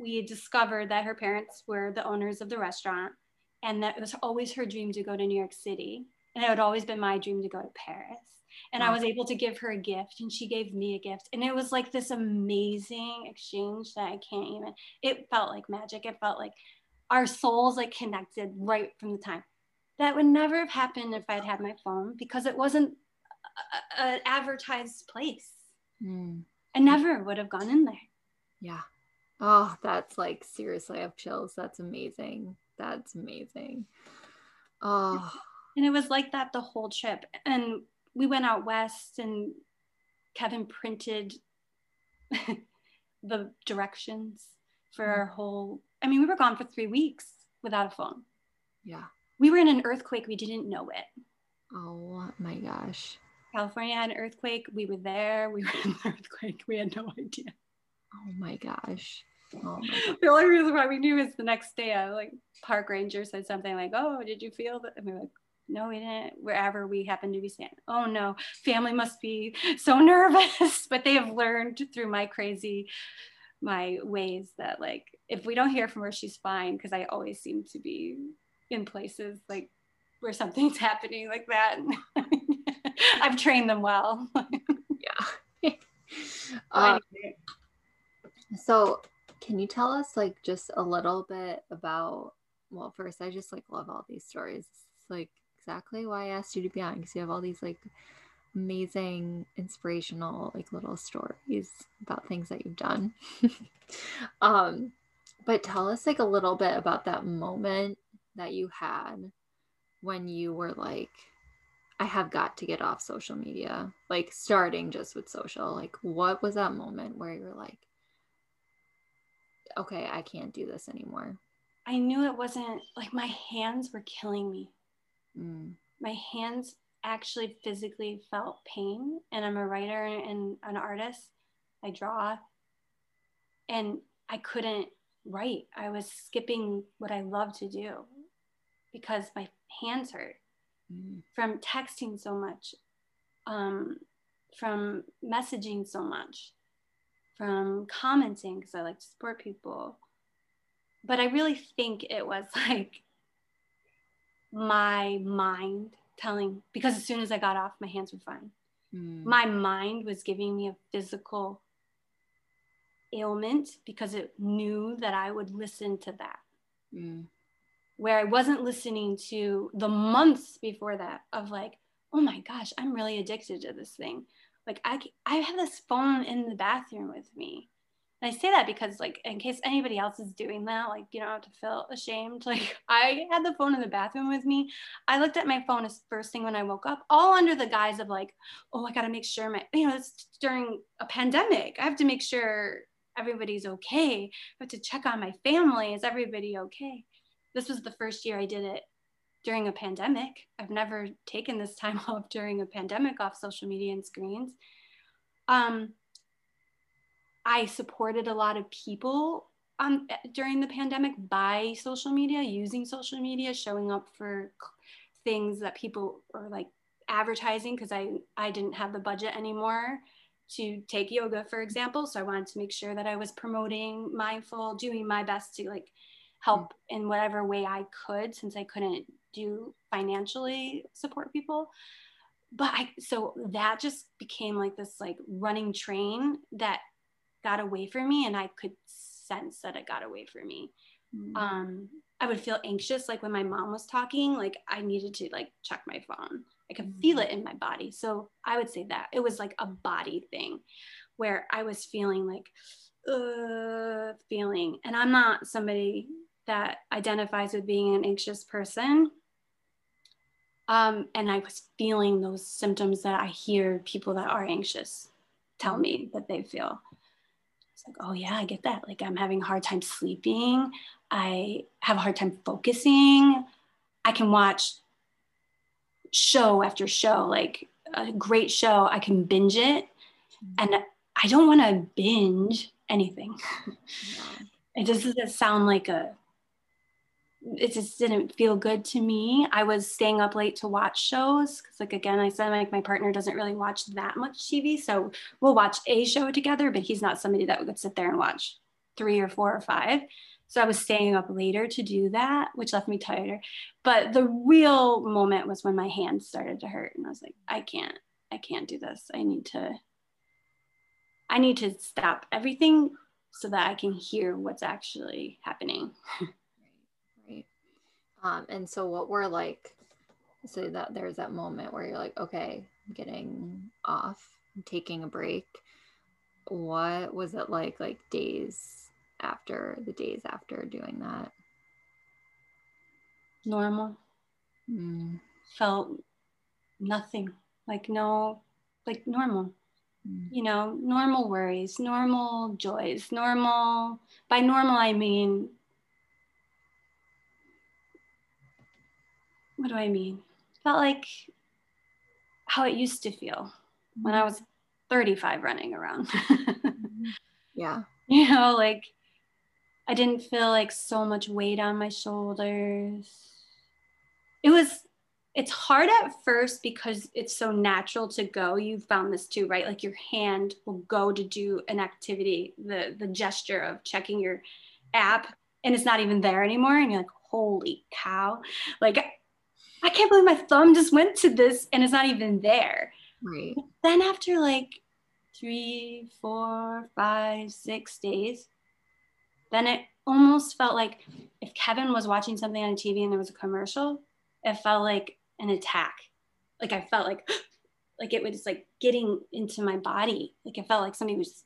B: we discovered that her parents were the owners of the restaurant and that it was always her dream to go to New York City. And it had always been my dream to go to Paris. And wow. I was able to give her a gift and she gave me a gift. And it was like this amazing exchange that I can't even, it felt like magic. It felt like our souls like connected right from the time. That would never have happened if I'd had my phone because it wasn't an advertised place. Mm. I never would have gone in there.
A: Yeah. Oh, that's like seriously, I have chills. That's amazing. That's amazing. Oh.
B: And it was like that the whole trip. And we went out west and Kevin printed the directions for our mm-hmm. whole I mean, we were gone for three weeks without a phone.
A: Yeah.
B: We were in an earthquake. We didn't know it.
A: Oh my gosh.
B: California had an earthquake. We were there. We were in an earthquake. We had no idea.
A: Oh my gosh. Oh my
B: gosh. the only reason why we knew is the next day, a like park ranger said something like, "Oh, did you feel that?" And we were like, "No, we didn't." Wherever we happened to be standing. Oh no, family must be so nervous. but they have learned through my crazy, my ways that like if we don't hear from her, she's fine because I always seem to be in places like where something's happening like that. I've trained them well.
A: yeah. Uh, so can you tell us like just a little bit about well first i just like love all these stories it's like exactly why i asked you to be on because you have all these like amazing inspirational like little stories about things that you've done um but tell us like a little bit about that moment that you had when you were like I have got to get off social media, like starting just with social. Like, what was that moment where you were like, okay, I can't do this anymore?
B: I knew it wasn't like my hands were killing me. Mm. My hands actually physically felt pain. And I'm a writer and an artist. I draw. And I couldn't write. I was skipping what I love to do because my hands hurt mm. from texting so much, um, from messaging so much, from commenting because I like to support people. But I really think it was like my mind telling, because as soon as I got off, my hands were fine. Mm. My mind was giving me a physical ailment because it knew that I would listen to that. Mm where I wasn't listening to the months before that of like, oh my gosh, I'm really addicted to this thing. Like I, I have this phone in the bathroom with me. And I say that because like, in case anybody else is doing that, like, you don't have to feel ashamed. Like I had the phone in the bathroom with me. I looked at my phone as first thing when I woke up, all under the guise of like, oh, I got to make sure my, you know, it's during a pandemic. I have to make sure everybody's okay. I have to check on my family. Is everybody okay? This was the first year I did it during a pandemic. I've never taken this time off during a pandemic off social media and screens. Um, I supported a lot of people um, during the pandemic by social media, using social media, showing up for things that people are like advertising because I, I didn't have the budget anymore to take yoga, for example. So I wanted to make sure that I was promoting mindful, doing my best to like help in whatever way I could since I couldn't do financially support people. But I so that just became like this like running train that got away from me and I could sense that it got away from me. Mm-hmm. Um I would feel anxious like when my mom was talking, like I needed to like check my phone. I could feel it in my body. So I would say that it was like a body thing where I was feeling like uh feeling and I'm not somebody that identifies with being an anxious person. Um, and I was feeling those symptoms that I hear people that are anxious tell me that they feel. It's like, oh yeah, I get that. Like I'm having a hard time sleeping. I have a hard time focusing. I can watch show after show, like a great show. I can binge it. And I don't want to binge anything. it just doesn't sound like a it just didn't feel good to me. I was staying up late to watch shows because, like, again, I said like my partner doesn't really watch that much TV, so we'll watch a show together, but he's not somebody that would sit there and watch three or four or five. So I was staying up later to do that, which left me tighter. But the real moment was when my hands started to hurt, and I was like, I can't, I can't do this. I need to, I need to stop everything so that I can hear what's actually happening.
A: Um, and so what were like, so that there's that moment where you're like, okay, I'm getting off, I'm taking a break. What was it like, like days after the days after doing that?
B: Normal. Mm. Felt nothing, like no, like normal. Mm. You know, normal worries, normal joys, normal. By normal, I mean, what do I mean? Felt like how it used to feel when I mm. was 35 running around.
A: yeah.
B: You know, like I didn't feel like so much weight on my shoulders. It was, it's hard at first because it's so natural to go. You've found this too, right? Like your hand will go to do an activity, the the gesture of checking your app, and it's not even there anymore. And you're like, holy cow. Like I can't believe my thumb just went to this and it's not even there.
A: Right.
B: Then after like three, four, five, six days, then it almost felt like if Kevin was watching something on TV and there was a commercial, it felt like an attack. Like I felt like like it was like getting into my body. Like it felt like somebody was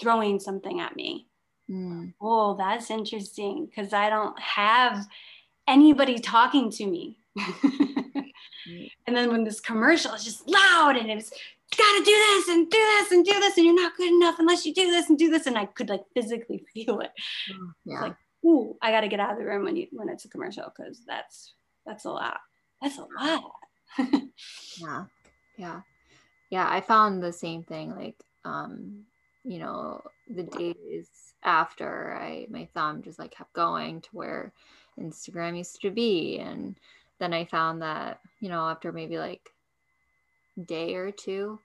B: throwing something at me. Mm. Oh, that's interesting because I don't have anybody talking to me. and then when this commercial is just loud and it was gotta do this and do this and do this and you're not good enough unless you do this and do this and I could like physically feel it. Yeah. It's like, ooh, I gotta get out of the room when you when it's a commercial because that's that's a lot. That's a lot.
A: yeah. Yeah. Yeah. I found the same thing. Like, um, you know, the days after I my thumb just like kept going to where Instagram used to be. And then I found that, you know, after maybe like day or two,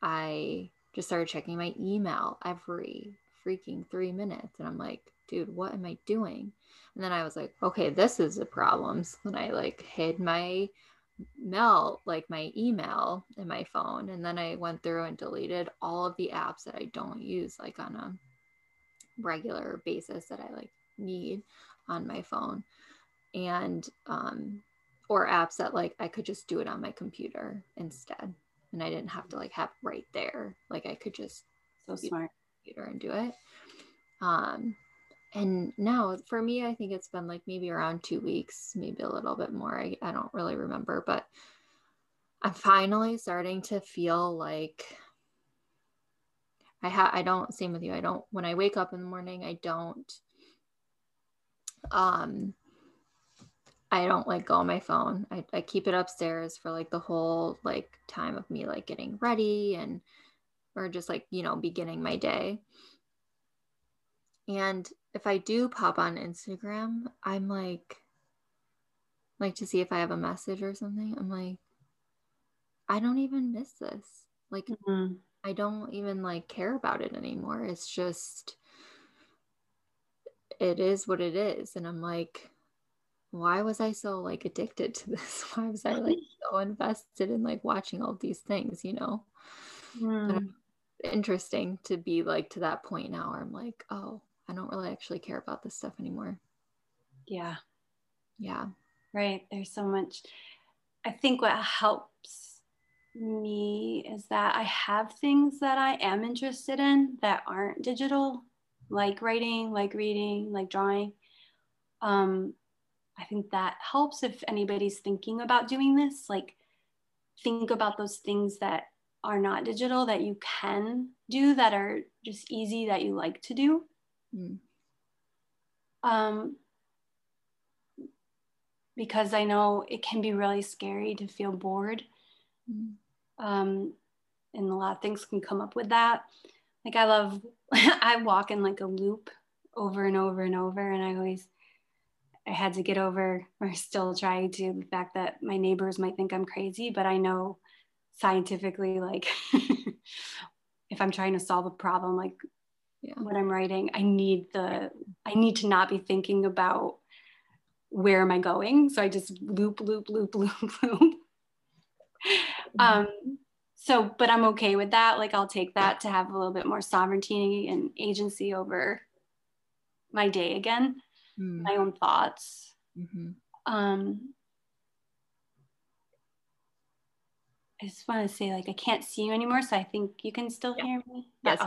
A: I just started checking my email every freaking three minutes. And I'm like, dude, what am I doing? And then I was like, okay, this is a problem. So then I like hid my mail, like my email in my phone. And then I went through and deleted all of the apps that I don't use like on a regular basis that I like need on my phone. And um or apps that like I could just do it on my computer instead. And I didn't have to like have right there. Like I could just
B: so smart
A: computer and do it. Um and now for me, I think it's been like maybe around two weeks, maybe a little bit more. I, I don't really remember, but I'm finally starting to feel like I have I don't same with you. I don't when I wake up in the morning, I don't um I don't like go on my phone. I, I keep it upstairs for like the whole like time of me like getting ready and or just like, you know, beginning my day. And if I do pop on Instagram, I'm like like to see if I have a message or something. I'm like, I don't even miss this. Like mm-hmm. I don't even like care about it anymore. It's just it is what it is. And I'm like, why was I so like addicted to this? Why was I like so invested in like watching all these things, you know? Mm. Interesting to be like to that point now where I'm like, oh, I don't really actually care about this stuff anymore.
B: Yeah.
A: Yeah.
B: Right. There's so much. I think what helps me is that I have things that I am interested in that aren't digital, like writing, like reading, like drawing. Um, I think that helps if anybody's thinking about doing this. Like, think about those things that are not digital that you can do that are just easy that you like to do. Mm. Um, because I know it can be really scary to feel bored. Mm. Um, and a lot of things can come up with that. Like, I love, I walk in like a loop over and over and over, and I always I had to get over or still try to the fact that my neighbors might think I'm crazy, but I know scientifically, like if I'm trying to solve a problem, like yeah. when I'm writing, I need the, I need to not be thinking about where am I going? So I just loop, loop, loop, loop, loop. Um, so, but I'm okay with that. Like, I'll take that to have a little bit more sovereignty and agency over my day again, mm. my own thoughts. Mm-hmm. Um, I just want to say, like, I can't see you anymore, so I think you can still yeah. hear me.
A: Yes, oh.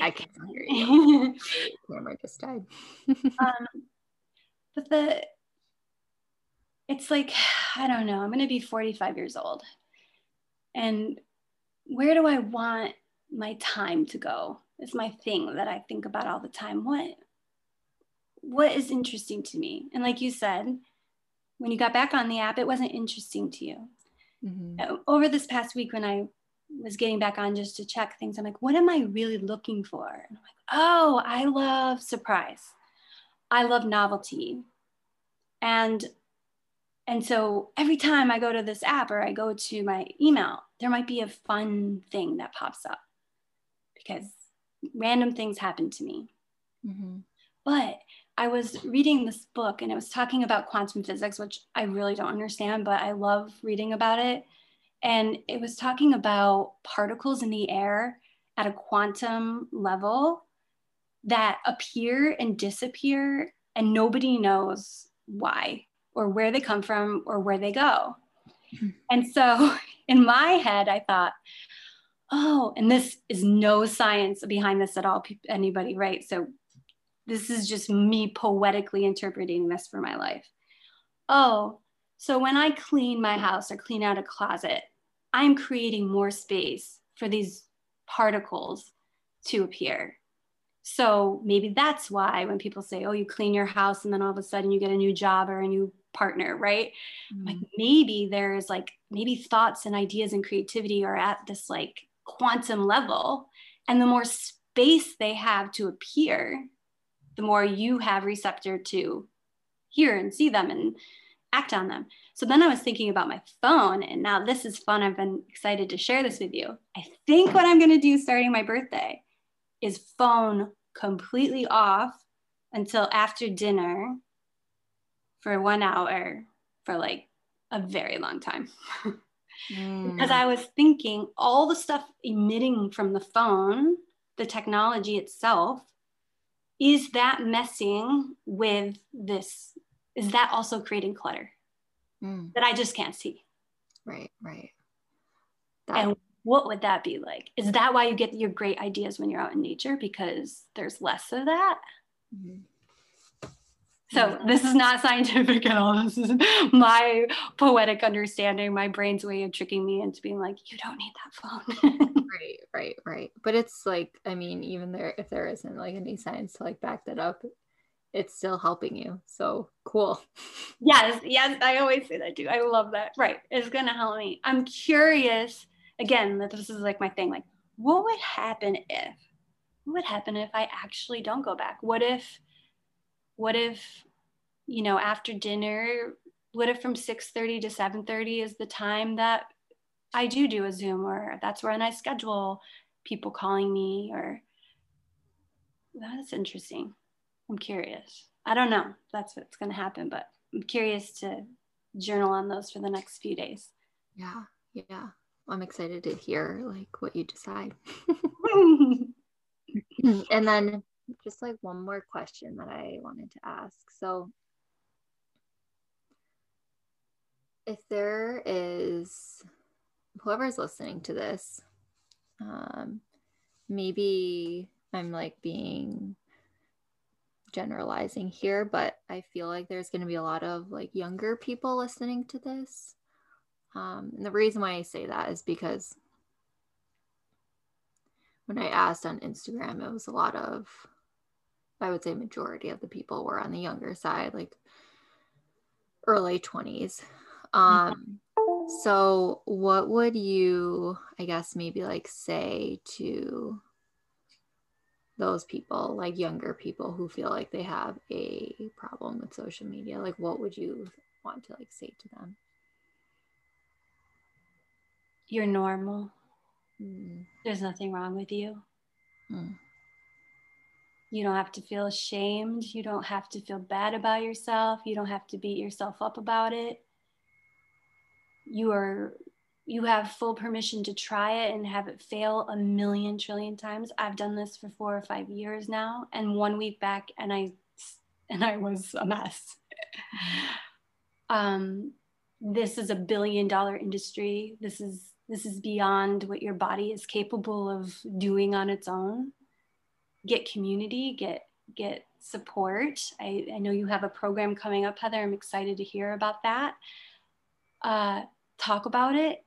A: I can hear you. camera just died.
B: um, but the it's like I don't know. I'm going to be 45 years old, and where do I want my time to go? It's my thing that I think about all the time. What what is interesting to me? And like you said, when you got back on the app, it wasn't interesting to you. Mm-hmm. Uh, over this past week, when I was getting back on just to check things, I'm like, what am I really looking for? And I'm like, oh, I love surprise. I love novelty. And and so every time I go to this app or I go to my email, there might be a fun thing that pops up because random things happen to me. Mm-hmm. But I was reading this book and it was talking about quantum physics, which I really don't understand, but I love reading about it. And it was talking about particles in the air at a quantum level that appear and disappear, and nobody knows why or where they come from or where they go. And so in my head, I thought, oh, and this is no science behind this at all, anybody, right? So this is just me poetically interpreting this for my life. Oh, so when I clean my house or clean out a closet, I'm creating more space for these particles to appear. So maybe that's why when people say, oh, you clean your house and then all of a sudden you get a new job or a new partner, right? Mm-hmm. Like maybe there's like maybe thoughts and ideas and creativity are at this like quantum level. And the more space they have to appear, the more you have receptor to hear and see them and act on them. So then I was thinking about my phone, and now this is fun. I've been excited to share this with you. I think what I'm going to do starting my birthday is phone completely off until after dinner for one hour for like a very long time. mm. Because I was thinking all the stuff emitting from the phone, the technology itself, is that messing with this? Is that also creating clutter mm. that I just can't see?
A: Right, right.
B: That- and what would that be like? Is that why you get your great ideas when you're out in nature? Because there's less of that? Mm-hmm. So this is not scientific at all. This is my poetic understanding, my brain's way of tricking me into being like, you don't need that phone.
A: right, right, right. But it's like, I mean, even there, if there isn't like any science to like back that up, it's still helping you. So cool.
B: Yes, yes. I always say that too. I love that. Right. It's gonna help me. I'm curious again, that this is like my thing. Like, what would happen if? What would happen if I actually don't go back? What if what if you know after dinner what if from 6.30 to 7.30 is the time that i do do a zoom or that's when i schedule people calling me or that's interesting. I'm curious. I don't know. That's what's going to happen but i'm curious to journal on those for the next few days.
A: Yeah yeah. I'm excited to hear like what you decide. And then just like one more question that I wanted to ask. So, if there is whoever's listening to this, um, maybe I'm like being generalizing here, but I feel like there's going to be a lot of like younger people listening to this. Um, and the reason why I say that is because when I asked on Instagram, it was a lot of I would say majority of the people were on the younger side, like early 20s. Um, so what would you, I guess, maybe like say to those people, like younger people who feel like they have a problem with social media? Like, what would you want to like say to them?
B: You're normal. Mm. There's nothing wrong with you. Mm. You don't have to feel ashamed. You don't have to feel bad about yourself. You don't have to beat yourself up about it. You are you have full permission to try it and have it fail a million trillion times. I've done this for 4 or 5 years now and one week back and I and I was a mess. um this is a billion dollar industry. This is this is beyond what your body is capable of doing on its own. Get community, get get support. I, I know you have a program coming up, Heather. I'm excited to hear about that. Uh, talk about it,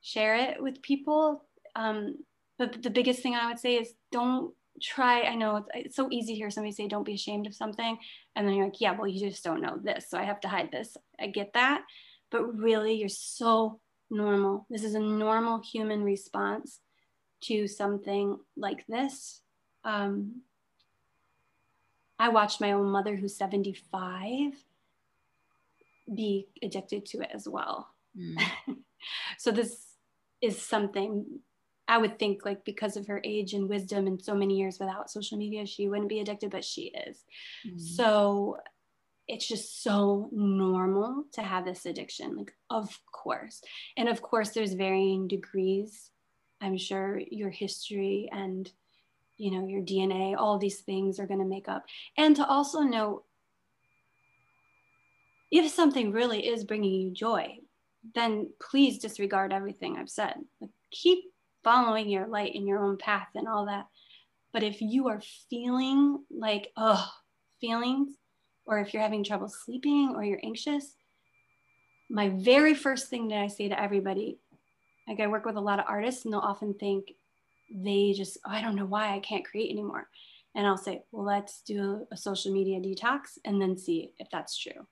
B: share it with people. Um, but the biggest thing I would say is don't try. I know it's, it's so easy to hear somebody say, don't be ashamed of something. And then you're like, yeah, well, you just don't know this. So I have to hide this. I get that. But really, you're so normal. This is a normal human response to something like this. Um, I watched my own mother, who's 75, be addicted to it as well. Mm. so, this is something I would think, like, because of her age and wisdom and so many years without social media, she wouldn't be addicted, but she is. Mm. So, it's just so normal to have this addiction like of course and of course there's varying degrees i'm sure your history and you know your dna all these things are going to make up. And to also know if something really is bringing you joy then please disregard everything i've said. Like keep following your light in your own path and all that. But if you are feeling like oh feelings or if you're having trouble sleeping or you're anxious, my very first thing that I say to everybody, like I work with a lot of artists and they'll often think they just, oh, I don't know why I can't create anymore. And I'll say, well, let's do a social media detox and then see if that's true.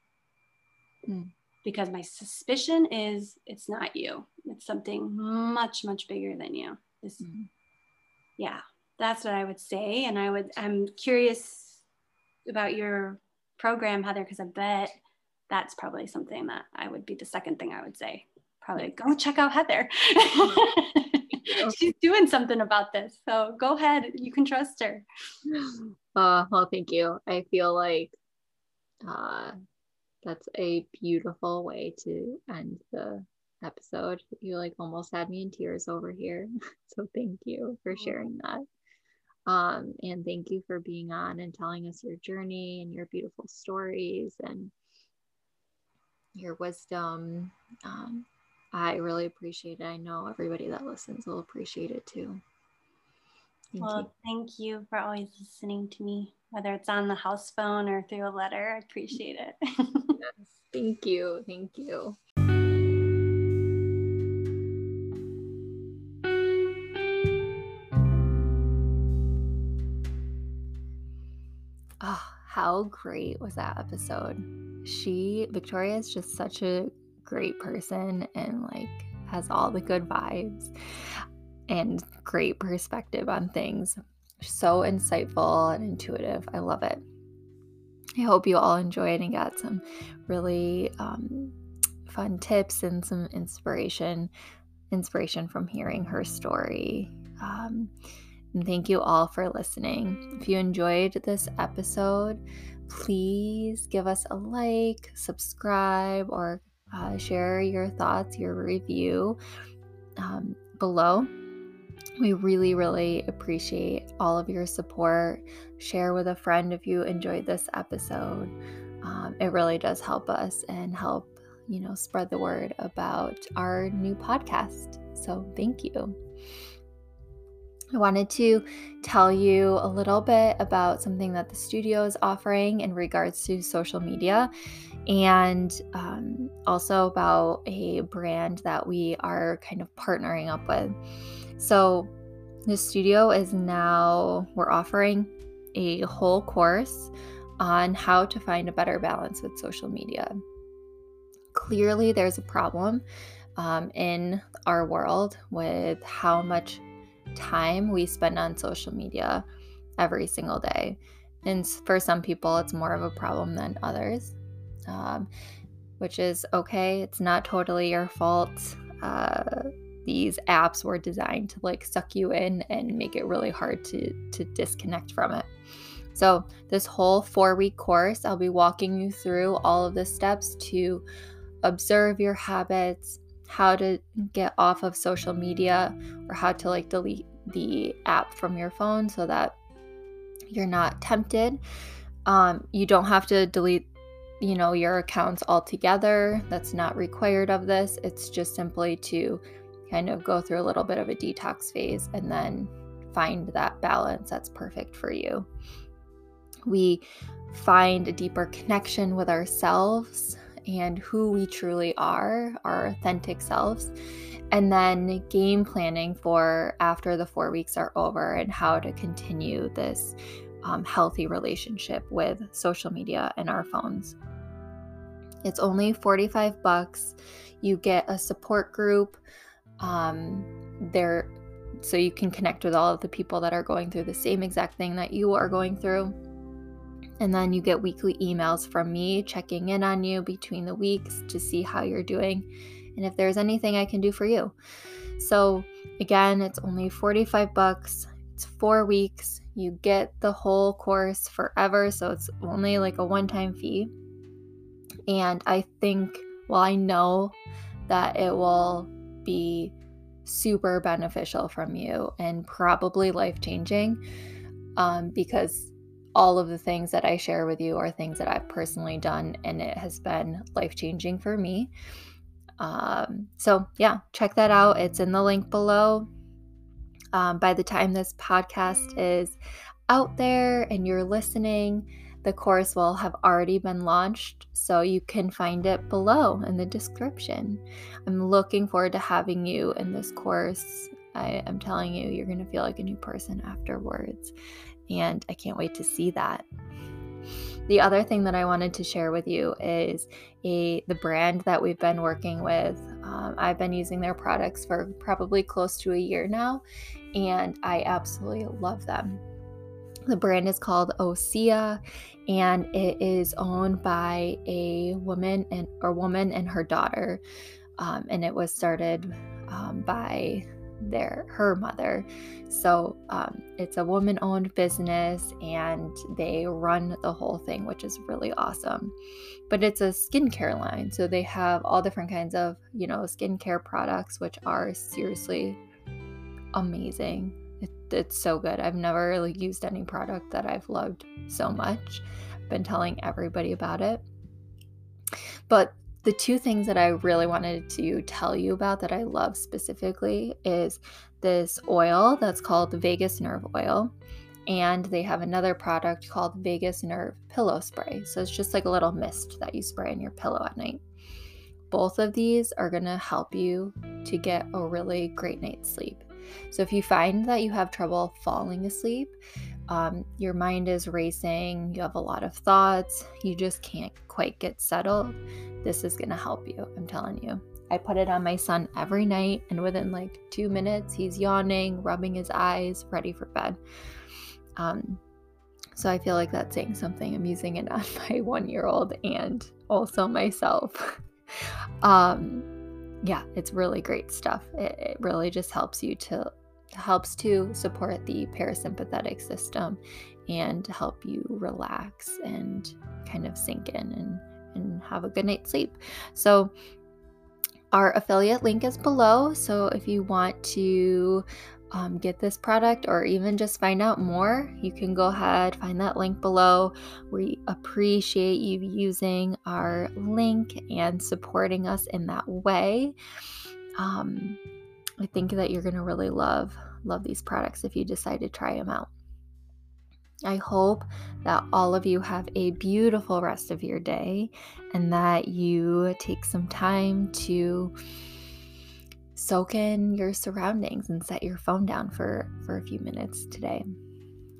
B: Mm. Because my suspicion is it's not you, it's something much, much bigger than you. This, mm. Yeah, that's what I would say. And I would, I'm curious about your program, Heather, because I bet that's probably something that I would be the second thing I would say. Probably go check out Heather. She's doing something about this. So go ahead. You can trust her.
A: Uh, well, thank you. I feel like uh, that's a beautiful way to end the episode. You like almost had me in tears over here. So thank you for sharing that. Um, and thank you for being on and telling us your journey and your beautiful stories and your wisdom. Um, I really appreciate it. I know everybody that listens will appreciate it too.
B: Thank well, you. thank you for always listening to me, whether it's on the house phone or through a letter. I appreciate it.
A: yes, thank you. Thank you. Oh, how great was that episode? She, Victoria, is just such a great person and like has all the good vibes and great perspective on things. So insightful and intuitive. I love it. I hope you all enjoyed and got some really um, fun tips and some inspiration inspiration from hearing her story. Um, and thank you all for listening. If you enjoyed this episode, please give us a like, subscribe, or uh, share your thoughts, your review um, below. We really, really appreciate all of your support. Share with a friend if you enjoyed this episode. Um, it really does help us and help, you know, spread the word about our new podcast. So thank you. I wanted to tell you a little bit about something that the studio is offering in regards to social media and um, also about a brand that we are kind of partnering up with. So, the studio is now, we're offering a whole course on how to find a better balance with social media. Clearly, there's a problem um, in our world with how much time we spend on social media. every single day. And for some people, it's more of a problem than others, um, which is okay. It's not totally your fault. Uh, these apps were designed to like suck you in and make it really hard to to disconnect from it. So, this whole 4-week course, I'll be walking you through all of the steps to observe your habits, how to get off of social media or how to like delete the app from your phone so that you're not tempted. Um, you don't have to delete you know your accounts altogether that's not required of this. It's just simply to kind of go through a little bit of a detox phase and then find that balance that's perfect for you. We find a deeper connection with ourselves and who we truly are our authentic selves and then game planning for after the four weeks are over and how to continue this um, healthy relationship with social media and our phones. It's only 45 bucks. You get a support group um, there so you can connect with all of the people that are going through the same exact thing that you are going through. And then you get weekly emails from me checking in on you between the weeks to see how you're doing and if there's anything I can do for you. So, again, it's only 45 bucks. It's 4 weeks. You get the whole course forever, so it's only like a one-time fee. And I think, well, I know that it will be super beneficial from you and probably life-changing um, because all of the things that I share with you are things that I've personally done, and it has been life changing for me. Um, so, yeah, check that out. It's in the link below. Um, by the time this podcast is out there and you're listening, the course will have already been launched, so you can find it below in the description. I'm looking forward to having you in this course. I am telling you, you're going to feel like a new person afterwards, and I can't wait to see that. The other thing that I wanted to share with you is a the brand that we've been working with. Um, I've been using their products for probably close to a year now, and I absolutely love them. The brand is called Osea, and it is owned by a woman and or woman and her daughter, um, and it was started um, by their her mother. So um, it's a woman owned business and they run the whole thing, which is really awesome. But it's a skincare line. So they have all different kinds of, you know, skincare products, which are seriously amazing. It, it's so good. I've never really used any product that I've loved so much. I've been telling everybody about it. But the two things that I really wanted to tell you about that I love specifically is this oil that's called Vagus Nerve Oil. And they have another product called Vagus Nerve Pillow Spray. So it's just like a little mist that you spray in your pillow at night. Both of these are going to help you to get a really great night's sleep. So if you find that you have trouble falling asleep, um, your mind is racing, you have a lot of thoughts, you just can't quite get settled, this is going to help you. I'm telling you. I put it on my son every night, and within like two minutes, he's yawning, rubbing his eyes, ready for bed. Um, so I feel like that's saying something. I'm using it on my one year old and also myself. um, yeah, it's really great stuff. It, it really just helps you to helps to support the parasympathetic system and help you relax and kind of sink in and, and have a good night's sleep. So, our affiliate link is below. So, if you want to um, get this product or even just find out more, you can go ahead, find that link below. We appreciate you using our link and supporting us in that way. Um, I think that you're going to really love love these products if you decide to try them out. I hope that all of you have a beautiful rest of your day and that you take some time to soak in your surroundings and set your phone down for, for a few minutes today.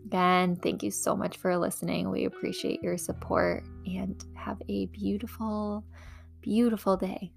A: Again, thank you so much for listening. We appreciate your support and have a beautiful, beautiful day.